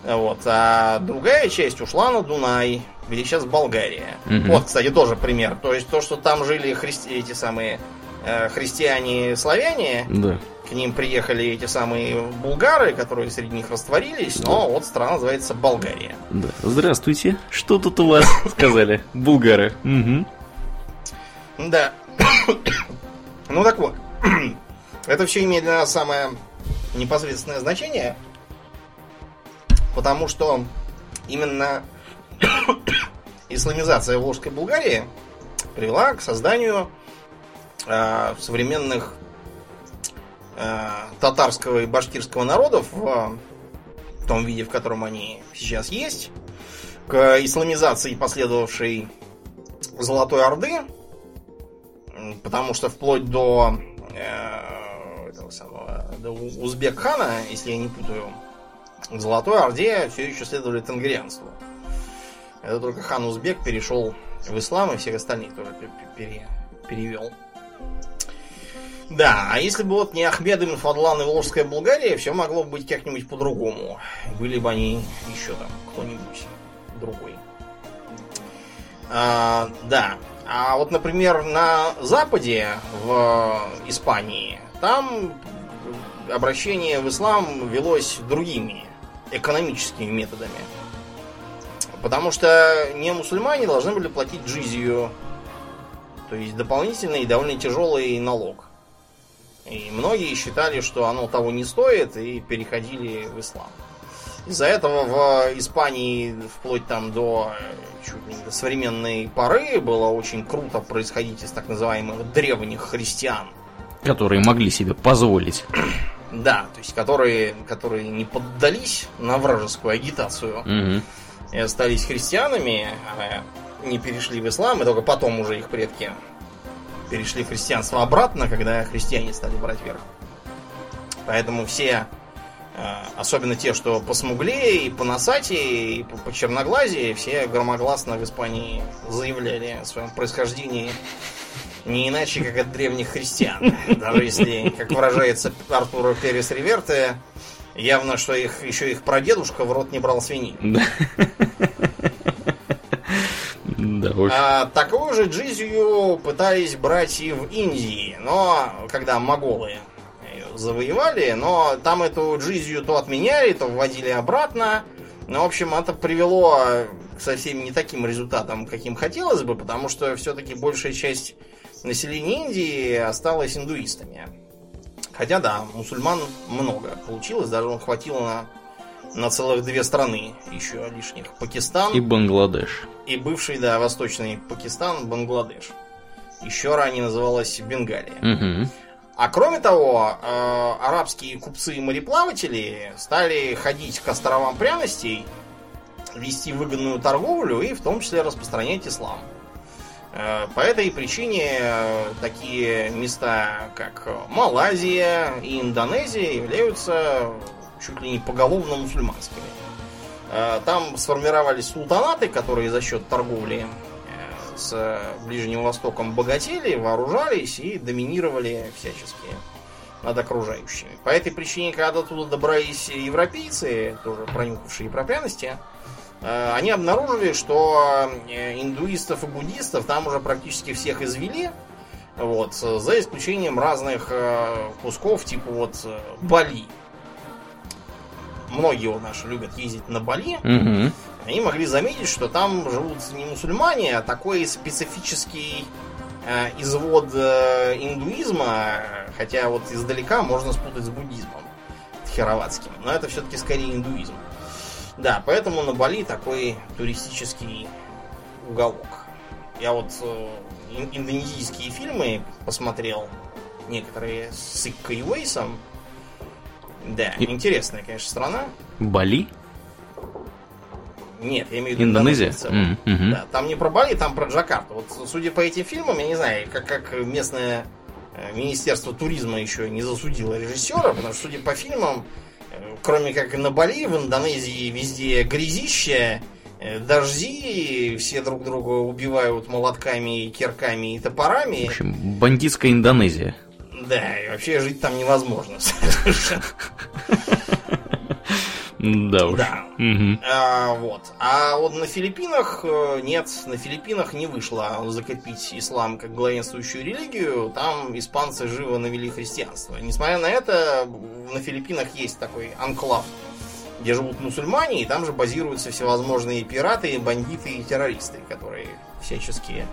вот, а другая часть ушла на Дунай, где сейчас Болгария. Мгм. Вот, кстати, тоже пример. То есть то, что там жили христи- эти самые э, христиане-славяне, Да. к ним приехали эти самые булгары, которые среди них растворились, но вот страна называется Болгария. Да. Здравствуйте. Что тут у вас? Сказали. Булгары. Угу. Да. ну так вот. Это все имеет для нас самое непосредственное значение, потому что именно исламизация Волжской Булгарии привела к созданию э, современных э, татарского и башкирского народов в том виде, в котором они сейчас есть, к исламизации, последовавшей Золотой Орды, Потому что вплоть до э, этого самого до Узбек-хана, если я не путаю, в Золотой Орде все еще следовали тенгрианству. Это только хан Узбек перешел в ислам и всех остальных тоже пе- пе- пере- перевел. Да, а если бы вот не Ахмед ибн Фадлан и Волжская Булгария, все могло бы быть как-нибудь по-другому. Были бы они еще там кто-нибудь другой. А, да. А вот, например, на Западе, в Испании, там обращение в ислам велось другими экономическими методами. Потому что не мусульмане должны были платить джизию, то есть дополнительный и довольно тяжелый налог. И многие считали, что оно того не стоит, и переходили в ислам. Из-за этого в Испании вплоть там до чуть ли до современной поры было очень круто происходить из так называемых древних христиан. Которые могли себе позволить. Да, то есть которые, которые не поддались на вражескую агитацию Угу. и остались христианами, а не перешли в ислам, и только потом уже их предки перешли в христианство обратно, когда христиане стали брать верх. Поэтому все, э, особенно те, что посмуглее, и поносатее, и по- почерноглазее, все громогласно в Испании заявляли о своем происхождении не иначе, как от древних христиан. Даже если, как выражается Артур Перес Реверте, явно, что их еще их прадедушка в рот не брал свинину. Да. А, такую же джизию пытались брать и в Индии, но когда моголы ее завоевали, но там эту джизию то отменяли, то вводили обратно. Ну, в общем, это привело к совсем не таким результатам, каким хотелось бы, потому что все-таки большая часть населения Индии осталась индуистами. Хотя да, мусульман много получилось, даже хватило на, на целых две страны еще лишних. Пакистан И Бангладеш. и бывший, да, восточный Пакистан, Бангладеш. Еще ранее называлась Бенгалия. Угу. А кроме того, э, арабские купцы и мореплаватели стали ходить к островам пряностей, вести выгодную торговлю и в том числе распространять ислам. По этой причине э, такие места, как Малайзия и Индонезия, являются чуть ли не поголовно мусульманскими. Э, Там сформировались султанаты, которые за счет торговли э, с Ближним Востоком богатели, вооружались и доминировали всячески над окружающими. По этой причине, когда туда добрались европейцы, тоже пронюхавшие про пряности, э, они обнаружили, что э, индуистов и буддистов там уже практически всех извели, вот, за исключением разных э, кусков, типа вот э, Бали. Многие вот наши любят ездить на Бали, Угу. они могли заметить, что там живут не мусульмане, а такой специфический э, извод э, индуизма, хотя вот издалека можно спутать с буддизмом тхеравадским, но это все-таки скорее индуизм. Да, поэтому на Бали такой туристический уголок. Я вот э, индонезийские фильмы посмотрел, некоторые с Иккой Уэйсом. Да, И... интересная, конечно, страна. Бали? Нет, я имею в виду Индонезия. Mm -hmm. Да, там не про Бали, там про Джакарту. Вот судя по этим фильмам, я не знаю, как, как местное э, Министерство туризма еще не засудило режиссера, потому что, судя по фильмам, кроме как на Бали, в Индонезии везде грязище, э, дожди, все друг друга убивают молотками, кирками и топорами. В общем, бандитская Индонезия. Да, и вообще жить там невозможно Да уж. Да. Угу. А, вот. А вот на Филиппинах э, нет, на Филиппинах не вышло закрепить ислам как главенствующую религию. Там испанцы живо навели христианство. Несмотря на это, на Филиппинах есть такой анклав, где живут мусульмане, и там же базируются всевозможные пираты, бандиты и террористы, которые всячески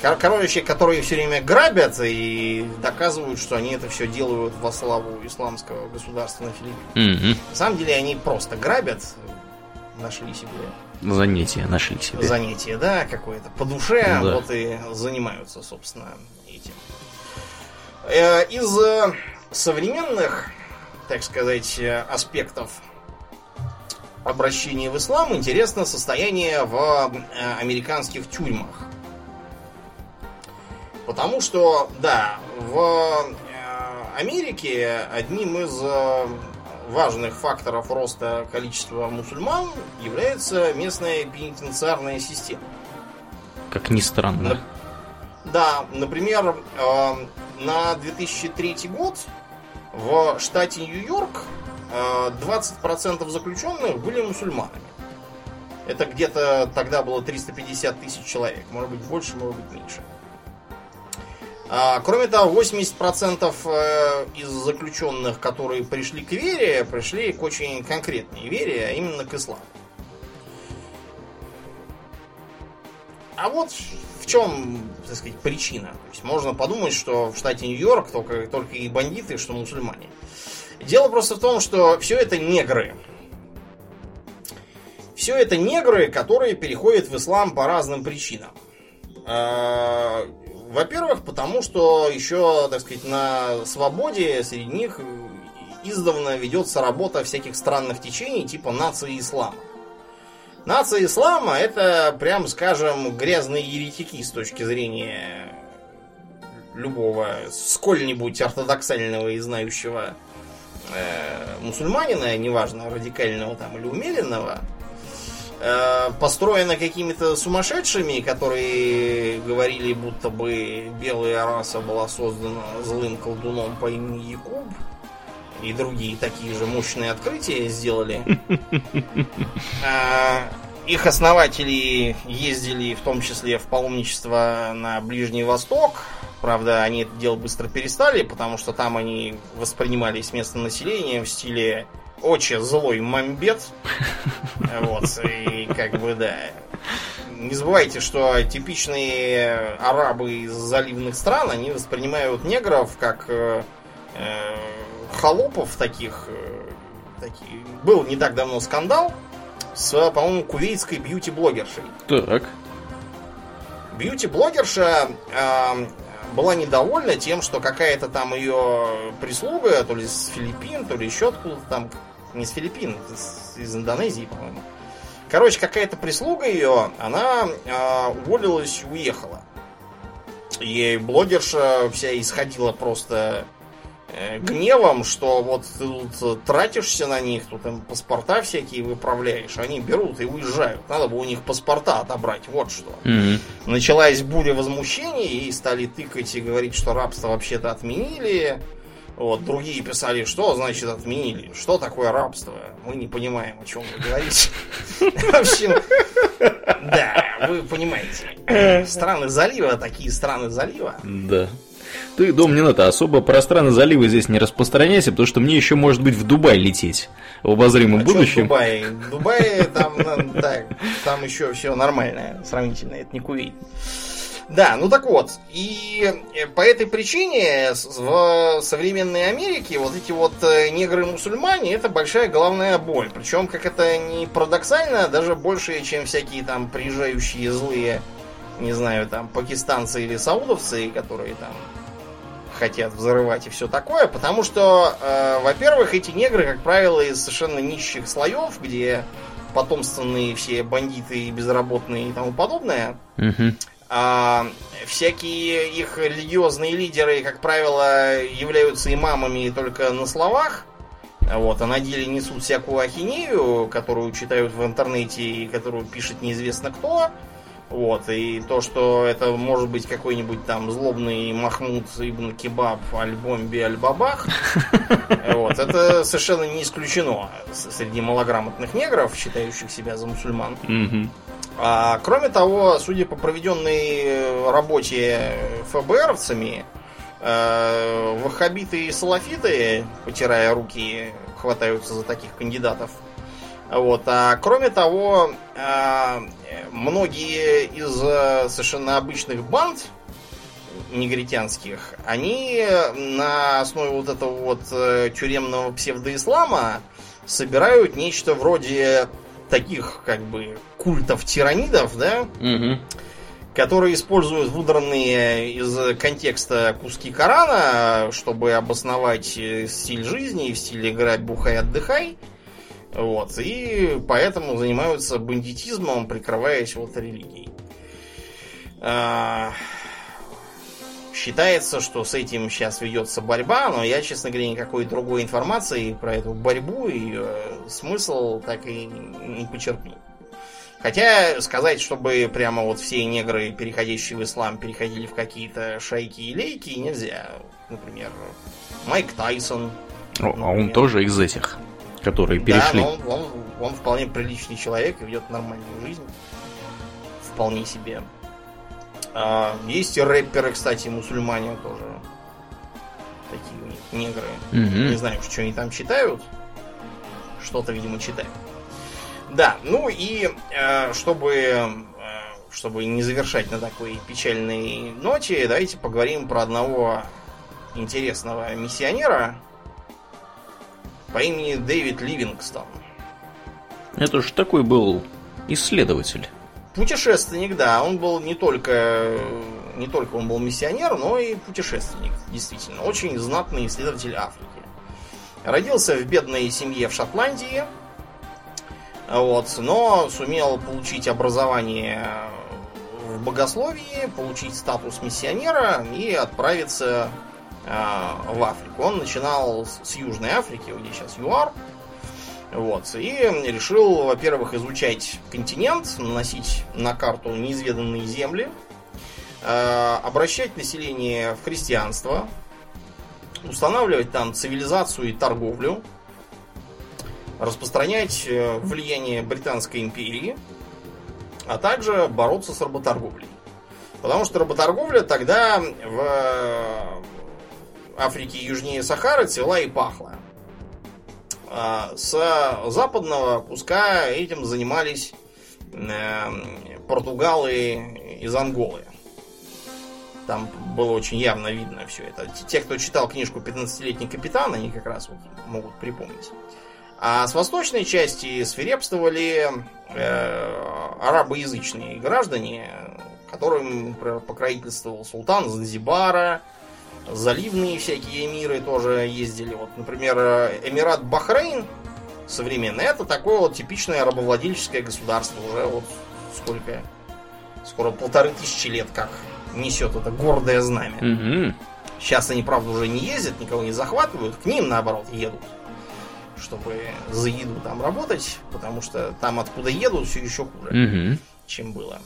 Короче, которые все время грабят и доказывают, что они это все делают во славу исламского государства на Филиппинах. Mm-hmm. На самом деле они просто грабят, нашли себе занятие, нашли себе. Занятие, да, какое-то по душе, да. вот и занимаются, собственно, этим. Э, из э, современных, так сказать, аспектов обращения в ислам интересно состояние в э, американских тюрьмах. Потому что, да, в э, Америке одним из э, важных факторов роста количества мусульман является местная пенитенциарная система. Как ни странно. Да, например, э, на 2003 год в штате Нью-Йорк 20% заключенных были мусульманами. Это где-то тогда было 350 тысяч человек. Может быть больше, может быть меньше. А, кроме того, 80% э, из заключенных, которые пришли к вере, пришли к очень конкретной вере, а именно к исламу. А вот в чем, так сказать, причина. То есть можно подумать, что в штате Нью-Йорк только, только и бандиты, что мусульмане. Дело просто в том, что все это негры. Все это негры, которые переходят в ислам по разным причинам. Во-первых, потому что еще, так сказать, на свободе среди них издавна ведется работа всяких странных течений, типа нации ислама. Нация ислама это, прям скажем, грязные еретики с точки зрения любого сколь-нибудь ортодоксального и знающего э, мусульманина, неважно, радикального там или умеренного, построена какими-то сумасшедшими, которые говорили, будто бы белая раса была создана злым колдуном по имени Якуб. И другие такие же мощные открытия сделали. Э, их основатели ездили в том числе в паломничество на Ближний Восток. Правда, они это дело быстро перестали, потому что там они воспринимались местным населением в стиле очень злой мамбет. Вот, и как бы, да. Не забывайте, что типичные арабы из заливных стран, они воспринимают негров как э, э холопов таких. Э, таких. Был не так давно скандал с, по-моему, кувейтской бьюти-блогершей. Так. Бьюти-блогерша э, была недовольна тем, что какая-то там ее прислуга, то ли с Филиппин, то ли еще откуда-то там не с Филиппин, из, из Индонезии, по-моему. Короче, какая-то прислуга ее, она э, уволилась, уехала. И блогерша вся исходила просто э, гневом, что вот ты тут тратишься на них, тут им паспорта всякие выправляешь, они берут и уезжают. Надо бы у них паспорта отобрать, вот что. Mm-hmm. Началась буря возмущений, и стали тыкать и говорить, что рабство вообще-то отменили вот, другие писали, что значит отменили, что такое рабство. Мы не понимаем, о чем вы говорите. В общем, да, вы понимаете. Страны залива, такие страны залива. Да. Ты, Дом, не надо, особо про страны залива здесь не распространяйся, потому что мне еще может быть в Дубай лететь в обозримом а будущем. В Дубае? В Дубае там, ну, да, там еще все нормально, сравнительно, это не Кувейт. Да, ну так вот, и э, по этой причине в современной Америке вот эти вот э, негры-мусульмане это большая головная боль. Причем, как это не парадоксально, даже больше, чем всякие там приезжающие злые, не знаю, там, пакистанцы или саудовцы, которые там хотят взрывать и все такое, потому что, э, во-первых, эти негры, как правило, из совершенно нищих слоев, где потомственные все бандиты и безработные и тому подобное. Угу. А, всякие их религиозные лидеры, как правило, являются имамами только на словах. Вот, а на деле несут всякую ахинею, которую читают в интернете и которую пишет неизвестно кто. Вот, и то, что это может быть какой-нибудь там злобный Махмуд Ибн Кебаб Аль-Бомби Аль-Бабах, вот, это совершенно не исключено среди малограмотных негров, считающих себя за мусульман. А, кроме того, судя по проведенной работе ФБРовцами, э, ваххабиты и салафиты, потирая руки, хватаются за таких кандидатов. Вот. А кроме того, э, многие из э, совершенно обычных банд негритянских, они на основе вот этого вот э, тюремного псевдоислама собирают нечто вроде таких, как бы, культов тиранидов, да, угу. которые используют выдранные из контекста куски Корана, чтобы обосновать стиль жизни и в стиле играть бухай отдыхай. Вот. И поэтому занимаются бандитизмом, прикрываясь вот религией. Считается, что с этим сейчас ведется борьба, но я, честно говоря, никакой другой информации про эту борьбу и э, смысл так и не почерпнул. Хотя сказать, чтобы прямо вот все негры, переходящие в ислам, переходили в какие-то шайки и лейки, нельзя. Например, Майк Тайсон. О, а он тоже из этих которые перешли. Да, он, он, он вполне приличный человек и ведет нормальную жизнь. Вполне себе. А, есть и рэперы, кстати, мусульмане тоже. Такие у них негры. Угу. Не знаю, что они там читают. Что-то, видимо, читают. Да, ну и э, чтобы, э, чтобы не завершать на такой печальной ноте, давайте поговорим про одного интересного миссионера, по имени Дэвид Ливингстон. Это же такой был исследователь. Путешественник, да. Он был не только, не только он был миссионер, но и путешественник, действительно. Очень знатный исследователь Африки. Родился в бедной семье в Шотландии, вот, но сумел получить образование в богословии, получить статус миссионера и отправиться Э, в Африку. Он начинал с Южной Африки, где сейчас ЮАР. Вот. И решил, во-первых, изучать континент, наносить на карту неизведанные земли, э, обращать население в христианство, устанавливать там цивилизацию и торговлю, распространять э, влияние Британской империи, а также бороться с работорговлей. Потому что работорговля тогда в Африки южнее Сахары цвела и пахла. А, с западного куска этим занимались э, португалы из Анголы. Там было очень явно видно все это. Те, кто читал книжку «15-летний капитан», они как раз вот могут припомнить. А с восточной части свирепствовали э, арабоязычные граждане, которым покровительствовал султан Занзибара, заливные всякие эмиры тоже ездили. Вот, например, Эмират Бахрейн современный, это такое вот типичное рабовладельческое государство. Уже вот сколько? Скоро полторы тысячи лет как несет это гордое знамя. Угу. Сейчас они, правда, уже не ездят, никого не захватывают, к ним, наоборот, едут, чтобы за еду там работать, потому что там, откуда едут, все еще хуже, угу. чем было.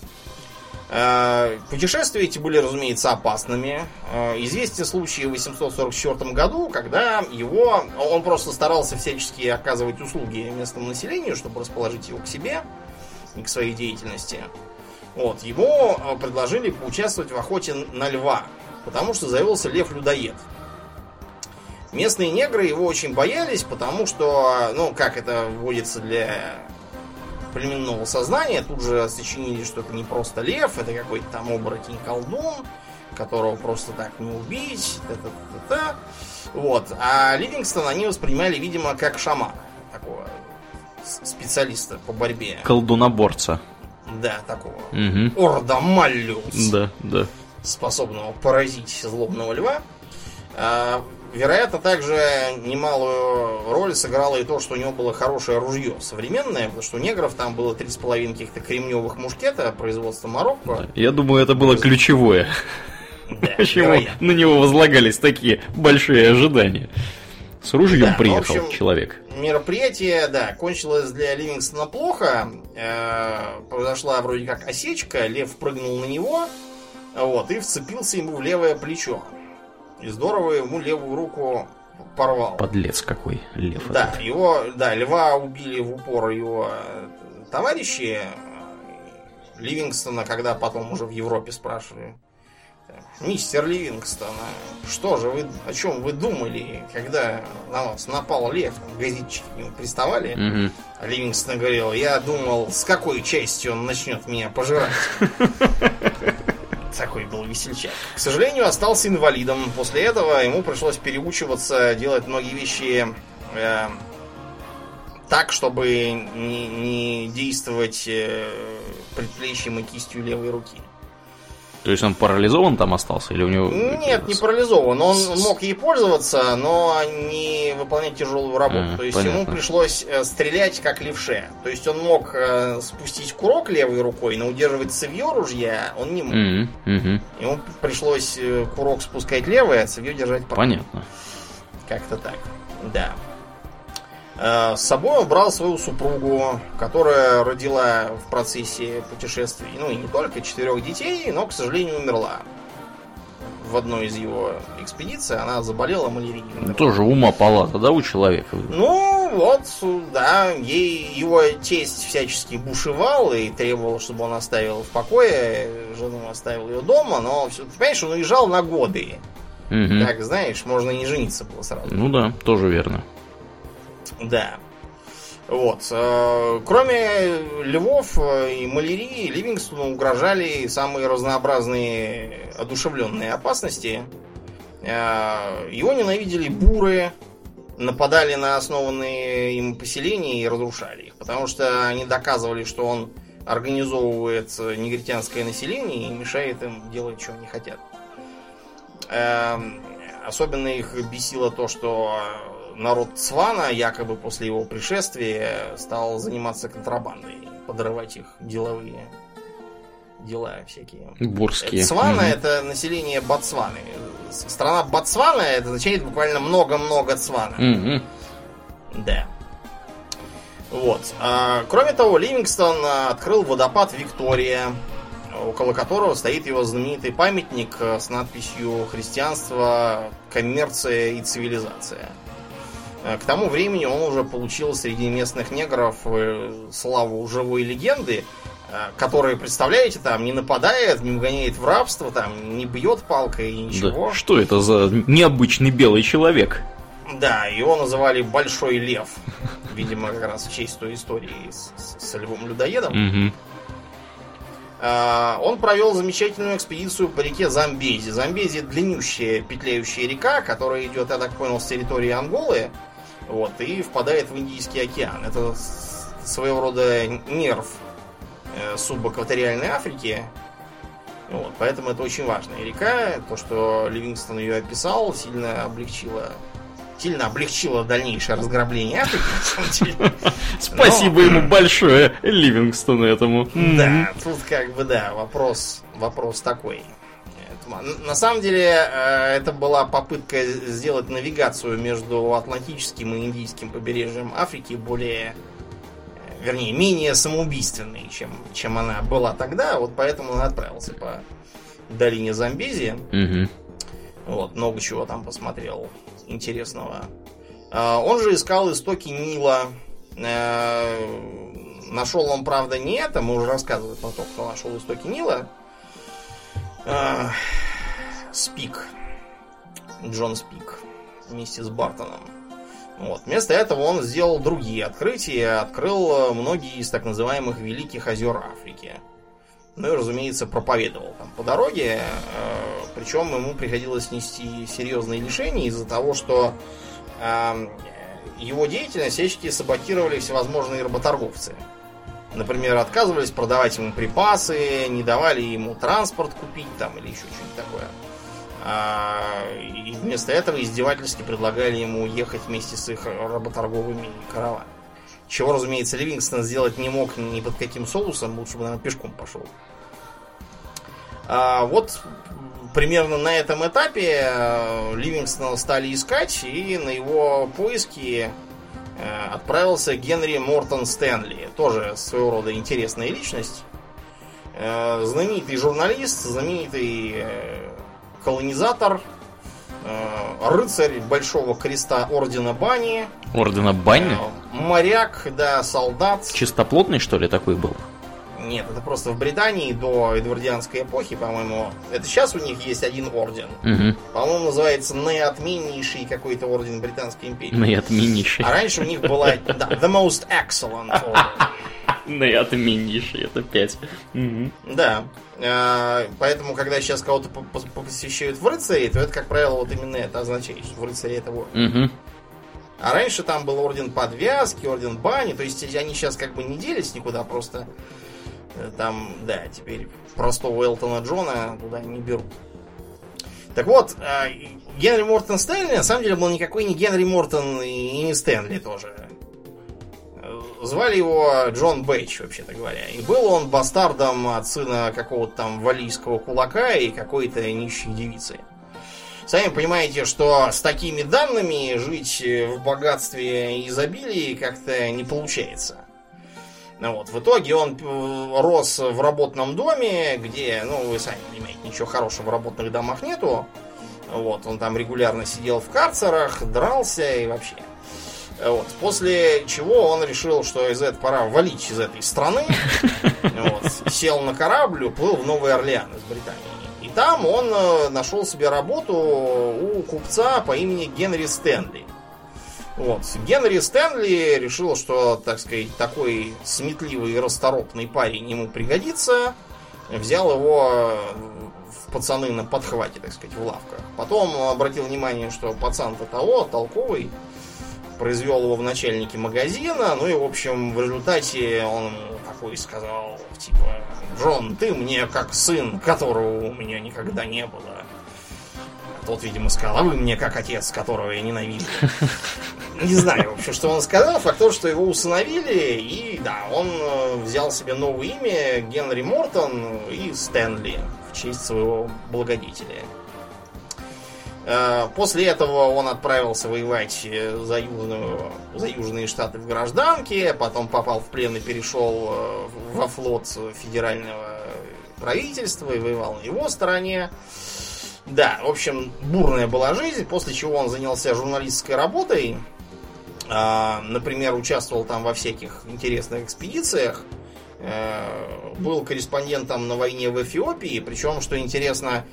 Э, путешествия эти были, разумеется, опасными. Э, известен случай в 844 году, когда его... Он просто старался всячески оказывать услуги местному населению, чтобы расположить его к себе и к своей деятельности. Вот, ему э, предложили поучаствовать в охоте на льва, потому что заявился лев-людоед. Местные негры его очень боялись, потому что, ну, как это вводится для племенного сознания. Тут же сочинили, что это не просто лев, это какой-то там оборотень-колдун, которого просто так не убить. Та-та-та-та. Вот. А Ливингстон они воспринимали, видимо, как шамана. Такого специалиста по борьбе. Колдуноборца. Да, такого. Угу. Орда Маллиус. Да, да. Способного поразить злобного льва. Вероятно, также немалую роль сыграло и то, что у него было хорошее ружье современное, потому что у негров там было 3,5 каких-то кремневых мушкета производства Марокко. Я думаю, это было ключевое. Да, Почему вероятно. на него возлагались такие большие ожидания? С ружьем Да, приехал общем, человек. Мероприятие, да, кончилось для Ливингстона плохо. Э, произошла вроде как осечка, лев прыгнул на него, вот, и вцепился ему в левое плечо. И здорово ему левую руку порвал. Подлец какой, лев. Да, этот. его, да, льва убили в упор его э, товарищи. Ливингстона, когда потом уже в Европе спрашивали, мистер Ливингстон, а что же вы, о чем вы думали, когда на вас напал лев? Газетчики к нему приставали. Мгм. А Ливингстон говорил, я думал, с какой части он начнет меня пожирать. Такой был весельчак. К сожалению, остался инвалидом. После этого ему пришлось переучиваться делать многие вещи э, так, чтобы не, не действовать э, предплечьем и кистью левой руки. То есть он парализован там остался? Или у него... Нет, не парализован. Он мог ей пользоваться, но не выполнять тяжелую работу. А, То есть ему понятно. пришлось э, стрелять как левше. То есть он мог э, спустить курок левой рукой, но удерживать цевье ружья он не мог. Мгм. Ему пришлось э, курок спускать левой, а цевье держать правой. Понятно. Как-то так. Да. Э, С собой он брал свою супругу, которая родила в процессе путешествий, ну и не только, четырех детей, но, к сожалению, умерла. В одной из его экспедиций она заболела малярией. Ну, Тоже ума палата, да, у человека? Ну, вот, да, ей его тесть всячески бушевал и требовал, чтобы он оставил в покое, жену оставил ее дома, но все, понимаешь, он уезжал на годы. Мгм. Так, знаешь, можно и не жениться было сразу. Ну да, тоже верно. Да. Вот. э, Кроме львов э, и малярии, Ливингстону угрожали самые разнообразные одушевленные опасности. Э, Его ненавидели буры, нападали на основанные им поселения и разрушали их, потому что они доказывали, что он организовывает негритянское население и мешает им делать, что они хотят. Эм, Особенно их бесило то, что народ Цвана, якобы после его пришествия, стал заниматься контрабандой, подрывать их деловые дела всякие. Бурские. Цвана Мгм. это население Ботсваны. Страна Ботсвана это означает буквально много-много цвана. Мгм. Да. Вот. А, кроме того, Ливингстон а, открыл водопад Виктория, около которого стоит его знаменитый памятник а, с надписью «Христианство, коммерция и цивилизация». А, К тому времени он уже получил среди местных негров э, славу живой легенды, а, который, представляете, там не нападает, не угоняет в рабство, там не бьет палкой и ничего. Да. Что это за необычный белый человек? Да, его называли Большой Лев. Видимо, как раз в честь той истории с, с- с львом-людоедом. Мгм. А, Он провел замечательную экспедицию по реке Замбези. Замбези длиннющая петляющая река, которая идет, я так понял, с территории Анголы. Вот, и впадает в Индийский океан. Это своего рода нерв э, субэкваториальной Африки. Вот, поэтому это очень важная река. То, что Ливингстон ее описал, сильно облегчило сильно облегчило дальнейшее разграбление Африки, на самом деле. Спасибо ему большое, Ливингстону этому. Да, тут как бы, да, вопрос, вопрос такой. На самом деле, э, это была попытка сделать навигацию между Атлантическим и Индийским побережьем Африки более, э, вернее, менее самоубийственной, чем, чем она была тогда. Вот поэтому он отправился по долине Замбези. Мгм. Вот, много чего там посмотрел интересного. А, Он же искал истоки Нила. Э, Нашел он, правда, не это. Мы уже рассказывали про то, кто нашел истоки Нила. А, Спик. Джон Спик. Вместе с Бартоном. Вот. Вместо этого он сделал другие открытия, открыл многие из так называемых Великих озер Африки. Ну и, разумеется, проповедовал там по дороге. Причем ему приходилось нести серьезные лишения из-за того, что его деятельность всячески саботировали всевозможные работорговцы. Например, отказывались продавать ему припасы, не давали ему транспорт купить там или еще что-нибудь такое. А, и вместо этого издевательски предлагали ему ехать вместе с их работорговыми караванами. Чего, разумеется, Ливингстон сделать не мог ни под каким соусом, лучше бы, наверное, пешком пошел. А, вот примерно на этом этапе э, Ливингстона стали искать, и на его поиски отправился Генри Мортон Стэнли. Тоже своего рода интересная личность. Э, знаменитый журналист, знаменитый колонизатор, рыцарь Большого Креста Ордена Бани. Ордена Бани? Моряк, да, солдат. Чистоплотный, что ли, такой был? Нет, это просто в Британии до эдвардианской эпохи, по-моему. Это сейчас у них есть один орден. Угу. По-моему, называется наиотменнейший какой-то орден Британской империи. Наиотменнейший. А раньше у них была да, The Most Excellent Order. Наиотменнейший, это пять. Да. А, поэтому, когда сейчас кого-то посвящают в рыцари, то это, как правило, вот именно это означает, что в рыцаре это орден. А раньше там был орден подвязки, орден бани, то есть они сейчас как бы не делись никуда, просто там, да, теперь простого Элтона Джона туда не берут. Так вот, э, Генри Мортон Стэнли на самом деле был никакой не Генри Мортон и не Стэнли тоже. Э, звали его Джон Бэйч, вообще-то говоря. И был он бастардом от сына какого-то там валийского кулака и какой-то нищей девицы. Сами понимаете, что с такими данными жить в богатстве и изобилии как-то не получается. Ну вот, в итоге он э, рос в работном доме, где, ну, вы сами понимаете, ничего хорошего в работных домах нету. Вот, он там регулярно сидел в карцерах, дрался и вообще. Вот. После чего он решил, что из этого пора валить из этой страны. Вот. Сел на корабль, уплыл в Новый Орлеан из Британии. И там он э, нашел себе работу у купца по имени Генри Стэнли. Вот. Генри Стэнли решил, что, так сказать, такой сметливый и расторопный парень ему пригодится. Взял его в пацаны на подхвате, так сказать, в лавках. Потом обратил внимание, что пацан-то того, толковый. Произвел его в начальнике магазина. Ну и, в общем, в результате он такой сказал, типа, Джон, ты мне как сын, которого у меня никогда не было. Тот, видимо, сказал, а вы мне как отец, которого я ненавижу. Не знаю вообще, что он сказал. Факт то, что его усыновили, и да, он э, взял себе новое имя Генри Мортон и Стэнли в честь своего благодетеля. Э, после этого он отправился воевать э, за, южную, за Южные Штаты в гражданке, потом попал в плен и перешел во флот федерального правительства и воевал на его стороне. Да, в общем, бурная была жизнь, после чего он занялся журналистской работой. А, например, участвовал там во всяких интересных экспедициях. Э, был корреспондентом на войне в Эфиопии. Причем, что интересно,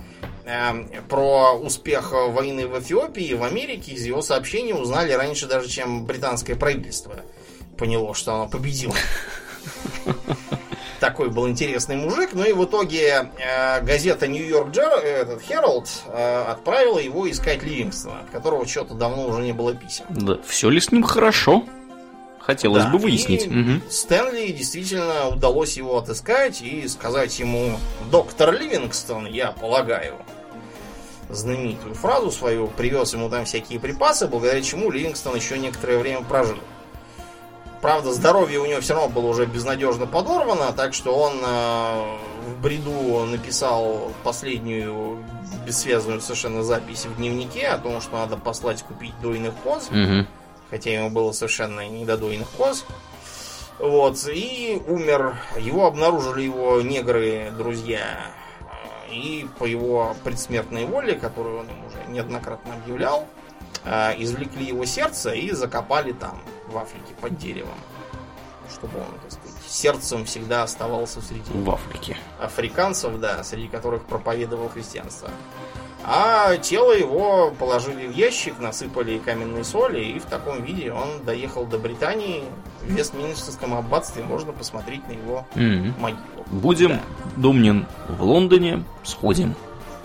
э, про успех войны в Эфиопии в Америке из его сообщений узнали раньше даже, чем британское правительство поняло, что оно победило. такой был интересный мужик. Ну и в итоге э, газета New York Herald э, отправила его искать Ливингстона, от которого что-то давно уже не было писем. Да, все ли с ним хорошо? Хотелось да, бы выяснить. угу. Стэнли действительно удалось его отыскать и сказать ему, доктор Ливингстон, я полагаю, знаменитую фразу свою, привез ему там всякие припасы, благодаря чему Ливингстон еще некоторое время прожил. Правда, здоровье у него все равно было уже безнадежно подорвано, так что он э, в бреду написал последнюю бессвязную совершенно запись в дневнике о том, что надо послать купить дойных коз. Угу. Хотя ему было совершенно не до дойных коз. Вот, и умер. Его обнаружили его негры, друзья. И по его предсмертной воле, которую он им уже неоднократно объявлял, извлекли его сердце и закопали там в Африке под деревом. Чтобы он, так сказать, сердцем всегда оставался среди... В Африке. Африканцев, да, среди которых проповедовал христианство. А тело его положили в ящик, насыпали каменной соли, и в таком виде он доехал до Британии. В Вестминстерском аббатстве можно посмотреть на его Мгм. могилу. Будем, Да. Домнин, в Лондоне, сходим.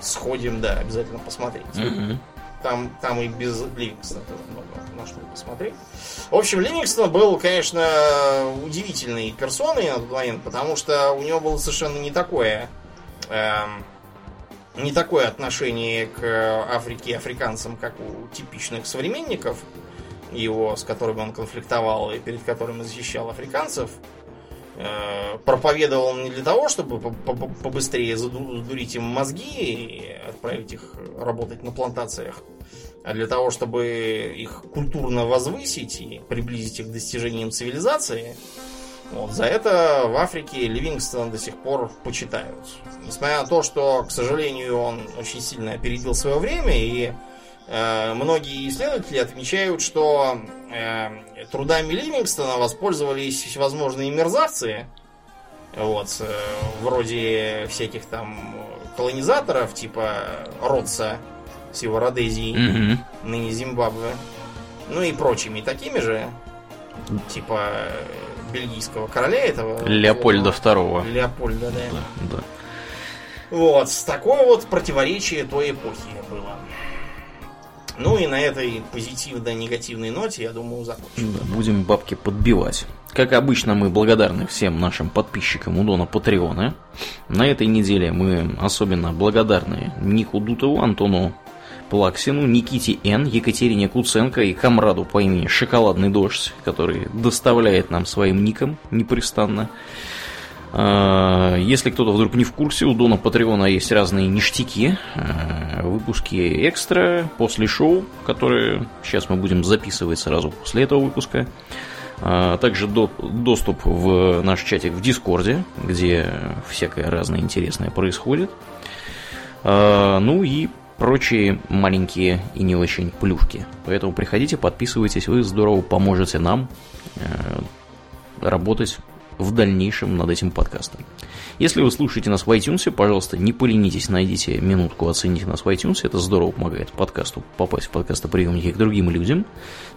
Сходим, да, обязательно посмотреть. Мгм. Там, там и без Ливингстона тоже много на что посмотреть. В общем, Ливингстон был, конечно, удивительной персоной на тот момент, потому что у него было совершенно не такое эм, не такое отношение к Африке и африканцам, как у типичных современников его, с которыми он конфликтовал и перед которыми защищал африканцев. Э, Проповедовал не для того, чтобы по- по- побыстрее заду- задурить им мозги и отправить их работать на плантациях, а для того, чтобы их культурно возвысить и приблизить их к достижениям цивилизации. Вот, за это в Африке Ливингстона до сих пор почитают. Несмотря на то, что, к сожалению, он очень сильно опередил свое время, и э, многие исследователи отмечают, что э, трудами Ливингстона воспользовались всевозможные мерзавцы, вот, э, вроде всяких там колонизаторов, типа Ротса с его Родезией, Мгм. ныне Зимбабве, ну и прочими такими же, типа э, бельгийского короля этого. Леопольда второго. Леопольда, да. Да, да. Вот, такое вот противоречие той эпохи было. Ну и на этой позитивно-негативной ноте, я думаю, закончим. Да, будем бабки подбивать. Как обычно, мы благодарны всем нашим подписчикам у Дона Патреона. На этой неделе мы особенно благодарны Нику Дутову, Антону Плаксину, Никите Н, Екатерине Куценко и комраду по имени Шоколадный Дождь, который доставляет нам своим ником непрестанно. А, Если кто-то вдруг не в курсе, у Дона Патреона есть разные ништяки, а, выпуски экстра после шоу, которые сейчас мы будем записывать сразу после этого выпуска. А Также до- доступ в наш чатик в Дискорде, где всякое разное интересное происходит. Ну и прочие маленькие и не очень плюшки. Поэтому приходите, подписывайтесь, вы здорово поможете нам э, работать в дальнейшем над этим подкастом. Если вы слушаете нас в iTunes, пожалуйста, не поленитесь, найдите минутку, оцените нас в iTunes, это здорово помогает подкасту попасть в подкастоприемники к другим людям.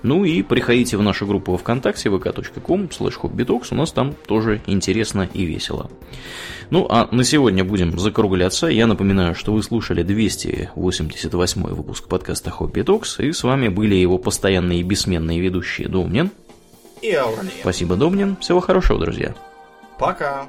Ну и приходите в нашу группу ВКонтакте, vk.com, slash у нас там тоже интересно и весело. Ну, а на сегодня будем закругляться. Я напоминаю, что вы слушали 288 выпуск подкаста Хобби Токс, и с вами были его постоянные и бессменные ведущие Домнин. И Ауралия. Спасибо, Домнин. Всего хорошего, друзья. Пока.